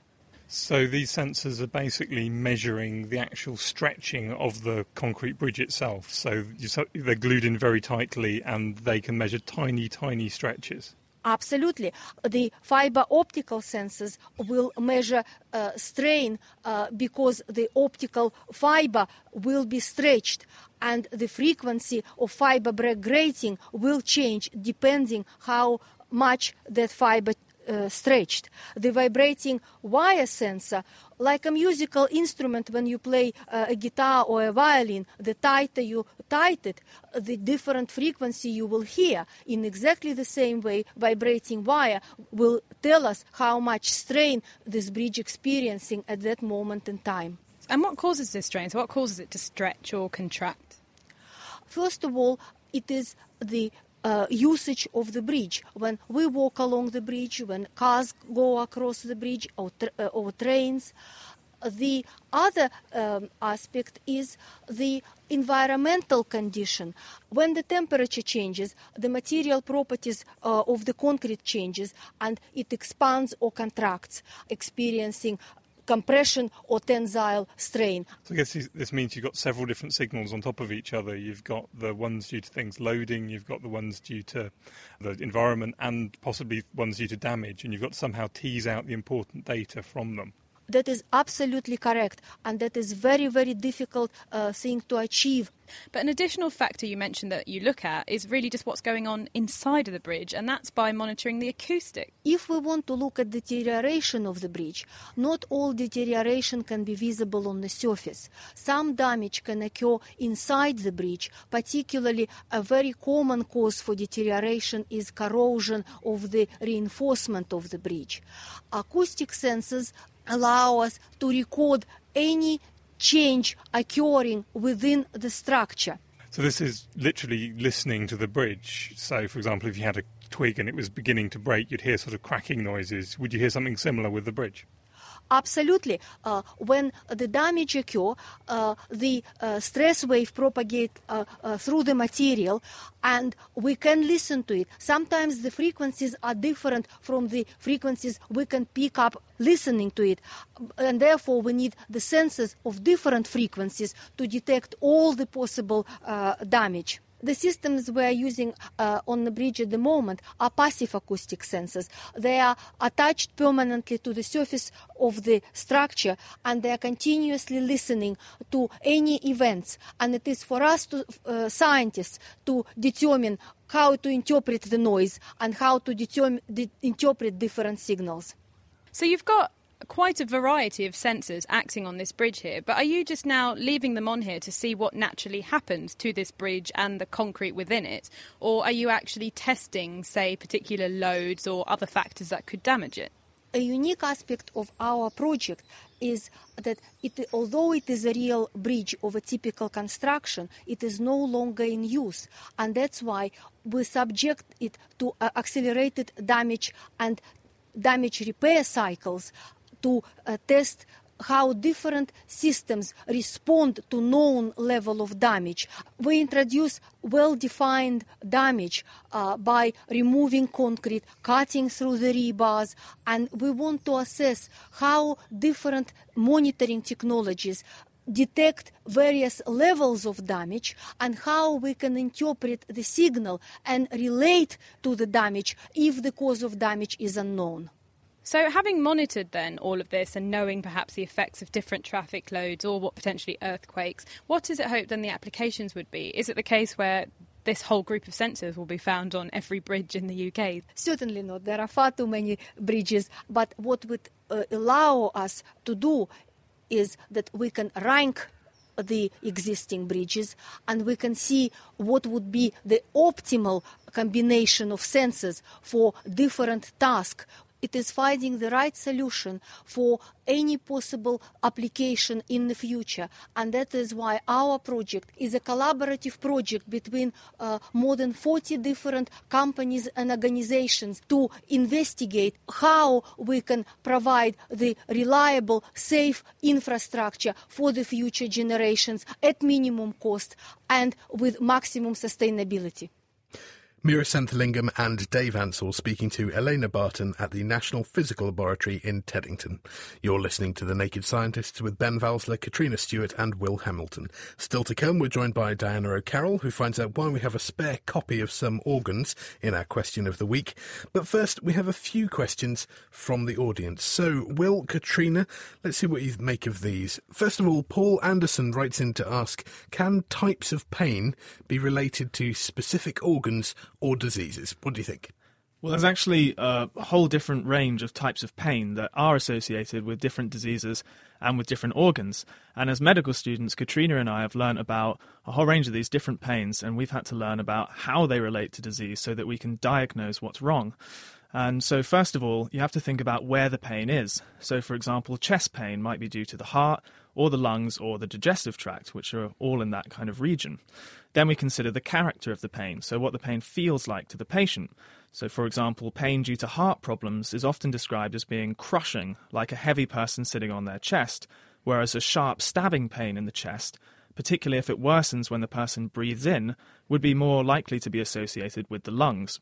So these sensors are basically measuring the actual stretching of the concrete bridge itself. So they're glued in very tightly and they can measure tiny, tiny stretches. Absolutely. The fiber optical sensors will measure uh, strain uh, because the optical fiber will be stretched and the frequency of fiber Bragg grating will change depending how much that fiber uh, stretched. The vibrating wire sensor, like a musical instrument when you play uh, a guitar or a violin, the tighter you tight it, the different frequency you will hear. In exactly the same way, vibrating wire will tell us how much strain this bridge experiencing at that moment in time. And what causes this strain? So what causes it to stretch or contract? First of all, it is the uh, usage of the bridge. When we walk along the bridge, when cars go across the bridge or, tra- uh, or trains, the other um, aspect is the environmental condition. When the temperature changes, the material properties uh, of the concrete changes and it expands or contracts, experiencing compression or tensile strain. So I guess this means you've got several different signals on top of each other. You've got the ones due to things loading, you've got the ones due to the environment, and possibly ones due to damage, and you've got to somehow tease out the important data from them. That is absolutely correct, and that is very, very difficult uh, thing to achieve. But an additional factor you mentioned that you look at is really just what's going on inside of the bridge, and that's by monitoring the acoustic. If we want to look at deterioration of the bridge, not all deterioration can be visible on the surface. Some damage can occur inside the bridge, particularly a very common cause for deterioration is corrosion of the reinforcement of the bridge. Acoustic sensors allow us to record any change occurring within the structure. So this is literally listening to the bridge. So, for example, if you had a twig and it was beginning to break, you'd hear sort of cracking noises. Would you hear something similar with the bridge? Absolutely. Uh, when the damage occur, uh, the uh, stress wave propagate uh, uh, through the material, and we can listen to it. Sometimes the frequencies are different from the frequencies we can pick up listening to it, and therefore we need the sensors of different frequencies to detect all the possible uh, damage. The systems we are using uh, on the bridge at the moment are passive acoustic sensors. They are attached permanently to the surface of the structure and they are continuously listening to any events. And it is for us, to, uh, scientists, to determine how to interpret the noise and how to determine, de- interpret different signals. So you've got quite a variety of sensors acting on this bridge here, but are you just now leaving them on here to see what naturally happens to this bridge and the concrete within it? Or are you actually testing, say, particular loads or other factors that could damage it? A unique aspect of our project is that it, although it is a real bridge of a typical construction, it is no longer in use. And that's why we subject it to uh, accelerated damage and damage repair cycles to uh, test how different systems respond to known level of damage. We introduce well-defined damage uh, by removing concrete, cutting through the rebars, and we want to assess how different monitoring technologies detect various levels of damage and how we can interpret the signal and relate to the damage if the cause of damage is unknown. So, having monitored then all of this and knowing perhaps the effects of different traffic loads or what potentially earthquakes, what is it hoped then the applications would be? Is it the case where this whole group of sensors will be found on every bridge in the UK? Certainly not. There are far too many bridges. But what would uh, allow us to do is that we can rank the existing bridges and we can see what would be the optimal combination of sensors for different tasks it is finding the right solution for any possible application in the future. And that is why our project is a collaborative project between uh, more than 40 different companies and organizations to investigate how we can provide the reliable, safe infrastructure for the future generations at minimum cost and with maximum sustainability. Meera Senthilingam and Dave Ansell speaking to Elena Barton at the National Physical Laboratory in Teddington. You're listening to The Naked Scientists with Ben Valsler, Katrina Stewart, and Will Hamilton. Still to come, we're joined by Diana O'Carroll, who finds out why we have a spare copy of some organs in our question of the week. But first, we have a few questions from the audience. So, Will, Katrina, let's see what you make of these. First of all, Paul Anderson writes in to ask Can types of pain be related to specific organs or diseases? What do you think? Well, there's actually a whole different range of types of pain that are associated with different diseases and with different organs. And as medical students, Katrina and I have learned about a whole range of these different pains, and we've had to learn about how they relate to disease so that we can diagnose what's wrong. And so, first of all, you have to think about where the pain is. So, for example, chest pain might be due to the heart, or the lungs, or the digestive tract, which are all in that kind of region. Then we consider the character of the pain, so what the pain feels like to the patient. So, for example, pain due to heart problems is often described as being crushing, like a heavy person sitting on their chest, whereas a sharp stabbing pain in the chest, particularly if it worsens when the person breathes in, would be more likely to be associated with the lungs.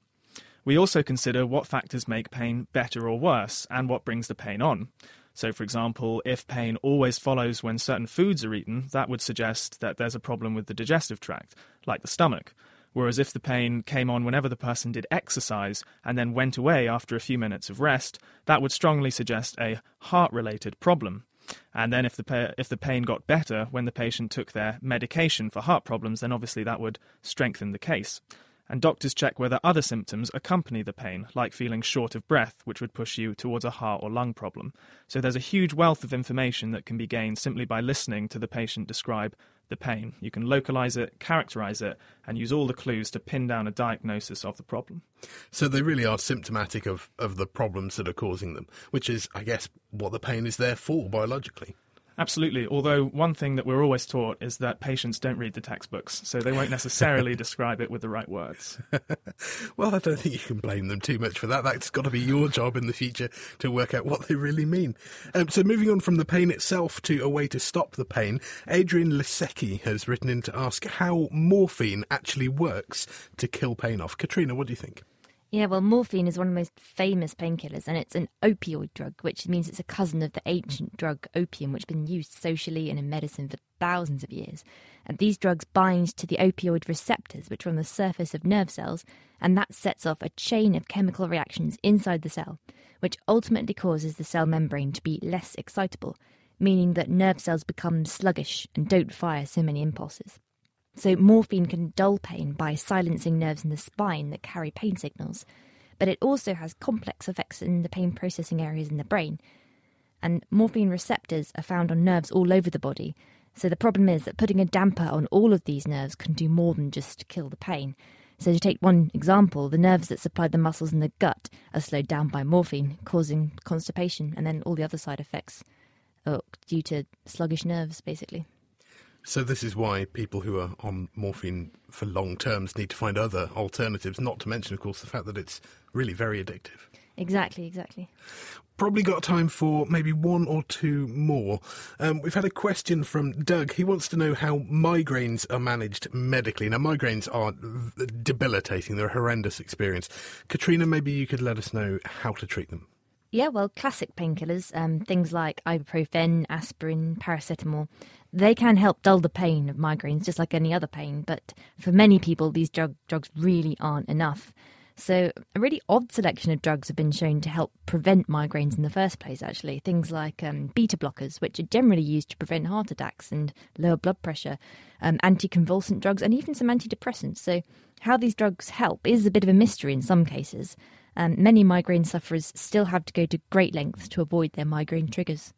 We also consider what factors make pain better or worse, and what brings the pain on. So, for example, if pain always follows when certain foods are eaten, that would suggest that there's a problem with the digestive tract, like the stomach. Whereas if the pain came on whenever the person did exercise and then went away after a few minutes of rest, that would strongly suggest a heart related problem. And then if the, pa- if the pain got better when the patient took their medication for heart problems, then obviously that would strengthen the case and doctors check whether other symptoms accompany the pain, like feeling short of breath, which would push you towards a heart or lung problem. So there's a huge wealth of information that can be gained simply by listening to the patient describe the pain. You can localize it, characterize it, and use all the clues to pin down a diagnosis of the problem. So they really are symptomatic of, of the problems that are causing them, which is, I guess, what the pain is there for biologically. Absolutely. Although one thing that we're always taught is that patients don't read the textbooks, so they won't necessarily <laughs> describe it with the right words. <laughs> well, I don't think you can blame them too much for that. That's got to be your job in the future to work out what they really mean. Um, so, moving on from the pain itself to a way to stop the pain, Adrian Lisecki has written in to ask how morphine actually works to kill pain off. Katrina, what do you think? Yeah, well, morphine is one of the most famous painkillers, and it's an opioid drug, which means it's a cousin of the ancient drug opium, which has been used socially and in medicine for thousands of years. And these drugs bind to the opioid receptors, which are on the surface of nerve cells, and that sets off a chain of chemical reactions inside the cell, which ultimately causes the cell membrane to be less excitable, meaning that nerve cells become sluggish and don't fire so many impulses. So, morphine can dull pain by silencing nerves in the spine that carry pain signals, but it also has complex effects in the pain processing areas in the brain. And morphine receptors are found on nerves all over the body, so the problem is that putting a damper on all of these nerves can do more than just kill the pain. So, to take one example, the nerves that supply the muscles in the gut are slowed down by morphine, causing constipation, and then all the other side effects are due to sluggish nerves, basically. So this is why people who are on morphine for long terms need to find other alternatives, not to mention, of course, the fact that it's really very addictive. Exactly, exactly. Probably got time for maybe one or two more. Um, we've had a question from Doug. He wants to know how migraines are managed medically. Now, migraines are debilitating, they're a horrendous experience. Katrina, maybe you could let us know how to treat them. Yeah, well, classic painkillers, um, things like ibuprofen, aspirin, paracetamol, they can help dull the pain of migraines just like any other pain, but for many people, these drug, drugs really aren't enough. So, a really odd selection of drugs have been shown to help prevent migraines in the first place, actually. Things like um, beta blockers, which are generally used to prevent heart attacks and lower blood pressure, um, anticonvulsant drugs, and even some antidepressants. So, how these drugs help is a bit of a mystery in some cases. Um, many migraine sufferers still have to go to great lengths to avoid their migraine triggers.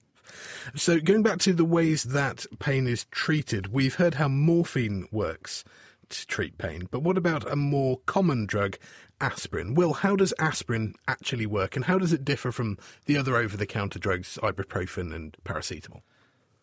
So, going back to the ways that pain is treated, we've heard how morphine works to treat pain, but what about a more common drug, aspirin? Will, how does aspirin actually work, and how does it differ from the other over the counter drugs, ibuprofen and paracetamol?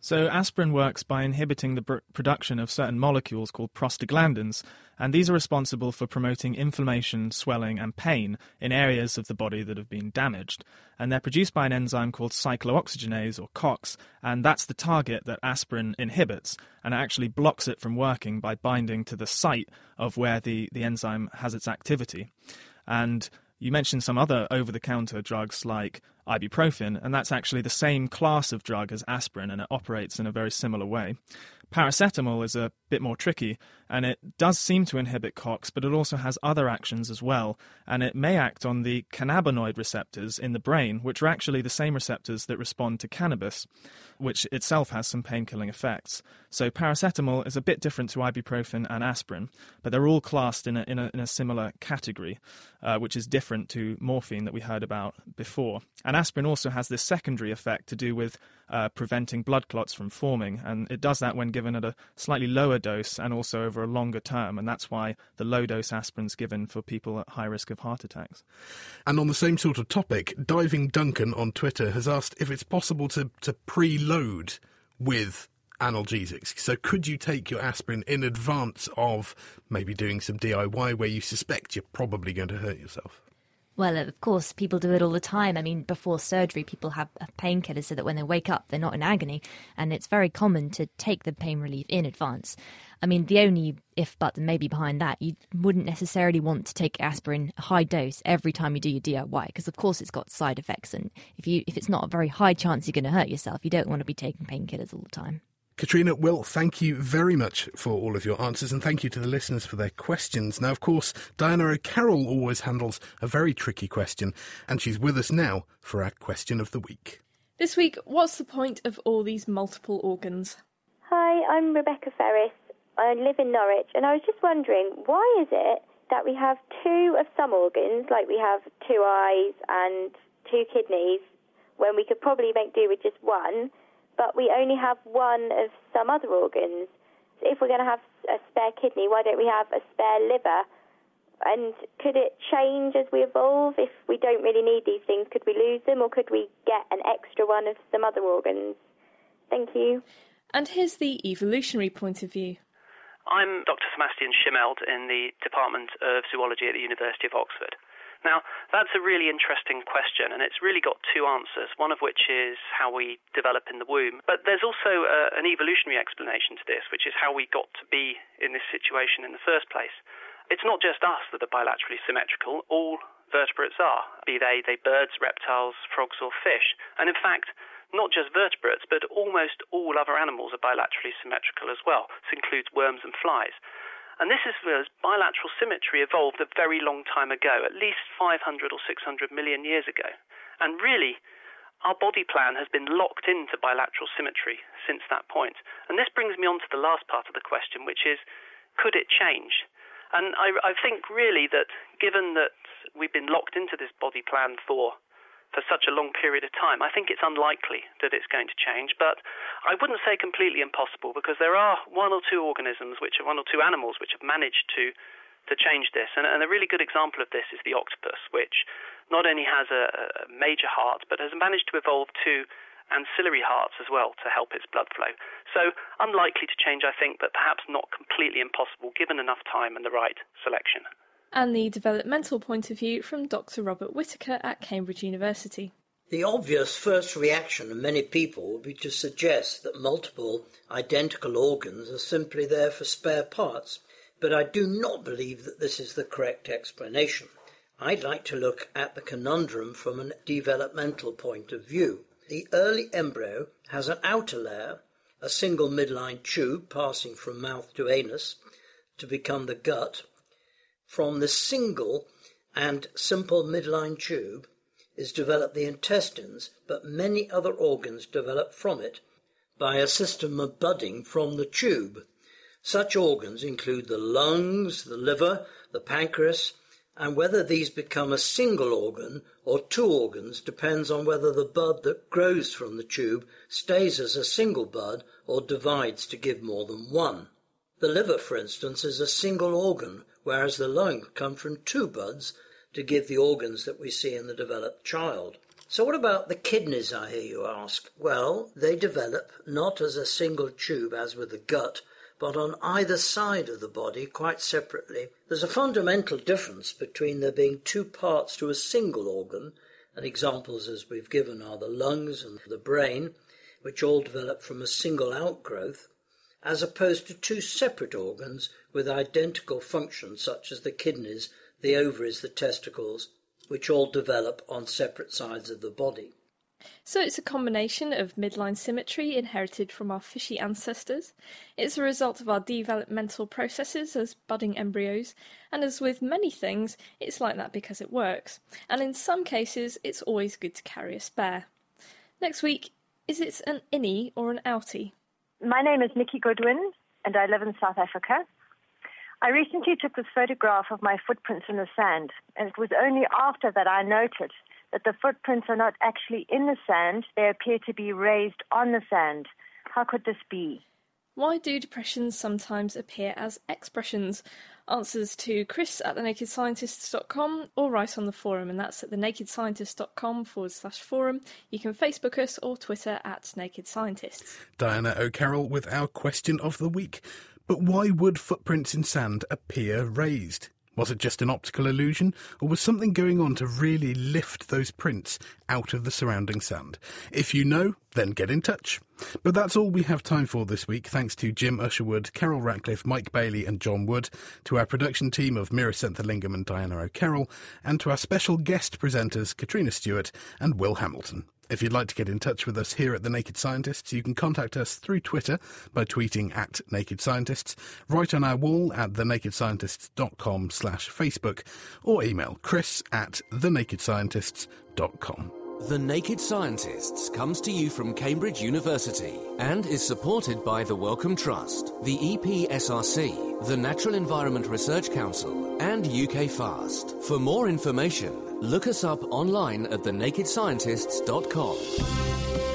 So, aspirin works by inhibiting the pr- production of certain molecules called prostaglandins, and these are responsible for promoting inflammation, swelling, and pain in areas of the body that have been damaged. And they're produced by an enzyme called cyclooxygenase, or COX, and that's the target that aspirin inhibits, and it actually blocks it from working by binding to the site of where the, the enzyme has its activity. And you mentioned some other over the counter drugs like ibuprofen, and that's actually the same class of drug as aspirin, and it operates in a very similar way. Paracetamol is a bit more tricky, and it does seem to inhibit COX, but it also has other actions as well, and it may act on the cannabinoid receptors in the brain, which are actually the same receptors that respond to cannabis, which itself has some pain-killing effects. So paracetamol is a bit different to ibuprofen and aspirin, but they're all classed in a, in a, in a similar category, uh, which is different to morphine that we heard about before. And aspirin also has this secondary effect to do with uh, preventing blood clots from forming, and it does that when given at a slightly lower dose and also over a longer term, and that's why the low dose aspirin is given for people at high risk of heart attacks. And on the same sort of topic, Diving Duncan on Twitter has asked if it's possible to, to preload with analgesics. So, could you take your aspirin in advance of maybe doing some DIY where you suspect you're probably going to hurt yourself? Well, of course, people do it all the time. I mean, before surgery, people have painkillers so that when they wake up, they're not in agony. And it's very common to take the pain relief in advance. I mean, the only if but maybe behind that, you wouldn't necessarily want to take aspirin high dose every time you do your DIY because, of course, it's got side effects. And if you if it's not a very high chance you're going to hurt yourself, you don't want to be taking painkillers all the time. Katrina, Will, thank you very much for all of your answers and thank you to the listeners for their questions. Now, of course, Diana O'Carroll always handles a very tricky question and she's with us now for our question of the week. This week, what's the point of all these multiple organs? Hi, I'm Rebecca Ferris. I live in Norwich and I was just wondering why is it that we have two of some organs, like we have two eyes and two kidneys, when we could probably make do with just one? But we only have one of some other organs. So if we're going to have a spare kidney, why don't we have a spare liver? And could it change as we evolve? If we don't really need these things, could we lose them or could we get an extra one of some other organs? Thank you. And here's the evolutionary point of view. I'm Dr. Sebastian Shimeld in the Department of Zoology at the University of Oxford. Now, that's a really interesting question, and it's really got two answers, one of which is how we develop in the womb. But there's also uh, an evolutionary explanation to this, which is how we got to be in this situation in the first place. It's not just us that are bilaterally symmetrical, all vertebrates are, be they, they birds, reptiles, frogs, or fish. And in fact, not just vertebrates, but almost all other animals are bilaterally symmetrical as well. This includes worms and flies. And this is because bilateral symmetry evolved a very long time ago, at least 500 or 600 million years ago. And really, our body plan has been locked into bilateral symmetry since that point. And this brings me on to the last part of the question, which is could it change? And I, I think really that given that we've been locked into this body plan for for such a long period of time. I think it's unlikely that it's going to change, but I wouldn't say completely impossible because there are one or two organisms, which are one or two animals, which have managed to to change this. And, and a really good example of this is the octopus, which not only has a, a major heart, but has managed to evolve two ancillary hearts as well to help its blood flow. So unlikely to change, I think, but perhaps not completely impossible given enough time and the right selection and the developmental point of view from Dr. Robert Whitaker at Cambridge University. The obvious first reaction of many people would be to suggest that multiple identical organs are simply there for spare parts, but I do not believe that this is the correct explanation. I'd like to look at the conundrum from a developmental point of view. The early embryo has an outer layer, a single midline tube passing from mouth to anus to become the gut. From the single and simple midline tube is developed the intestines, but many other organs develop from it by a system of budding from the tube. Such organs include the lungs, the liver, the pancreas, and whether these become a single organ or two organs depends on whether the bud that grows from the tube stays as a single bud or divides to give more than one. The liver, for instance, is a single organ, whereas the lung come from two buds to give the organs that we see in the developed child. So, what about the kidneys, I hear you ask? Well, they develop not as a single tube as with the gut, but on either side of the body quite separately. There's a fundamental difference between there being two parts to a single organ, and examples as we've given are the lungs and the brain, which all develop from a single outgrowth, as opposed to two separate organs with identical functions, such as the kidneys, the ovaries, the testicles, which all develop on separate sides of the body. So it's a combination of midline symmetry inherited from our fishy ancestors. It's a result of our developmental processes as budding embryos, and as with many things, it's like that because it works. And in some cases, it's always good to carry a spare. Next week, is it an innie or an outie? My name is Nikki Goodwin, and I live in South Africa. I recently took this photograph of my footprints in the sand, and it was only after that I noted that the footprints are not actually in the sand, they appear to be raised on the sand. How could this be? Why do depressions sometimes appear as expressions? Answers to Chris at thenakedscientists.com or write on the forum, and that's at thenakedscientist.com forward slash forum. You can Facebook us or Twitter at Naked Scientists. Diana O'Carroll with our question of the week. But why would footprints in sand appear raised? Was it just an optical illusion, or was something going on to really lift those prints out of the surrounding sand? If you know, then get in touch. But that's all we have time for this week. Thanks to Jim Usherwood, Carol Ratcliffe, Mike Bailey, and John Wood, to our production team of Meera Senthilingam and Diana O'Carroll, and to our special guest presenters Katrina Stewart and Will Hamilton. If you'd like to get in touch with us here at The Naked Scientists, you can contact us through Twitter by tweeting at Naked Scientists, write on our wall at thenakedscientists.com slash Facebook, or email chris at thenakedscientists.com. The Naked Scientists comes to you from Cambridge University and is supported by the Wellcome Trust, the EPSRC, the Natural Environment Research Council, and UK FAST. For more information, look us up online at thenakedscientists.com.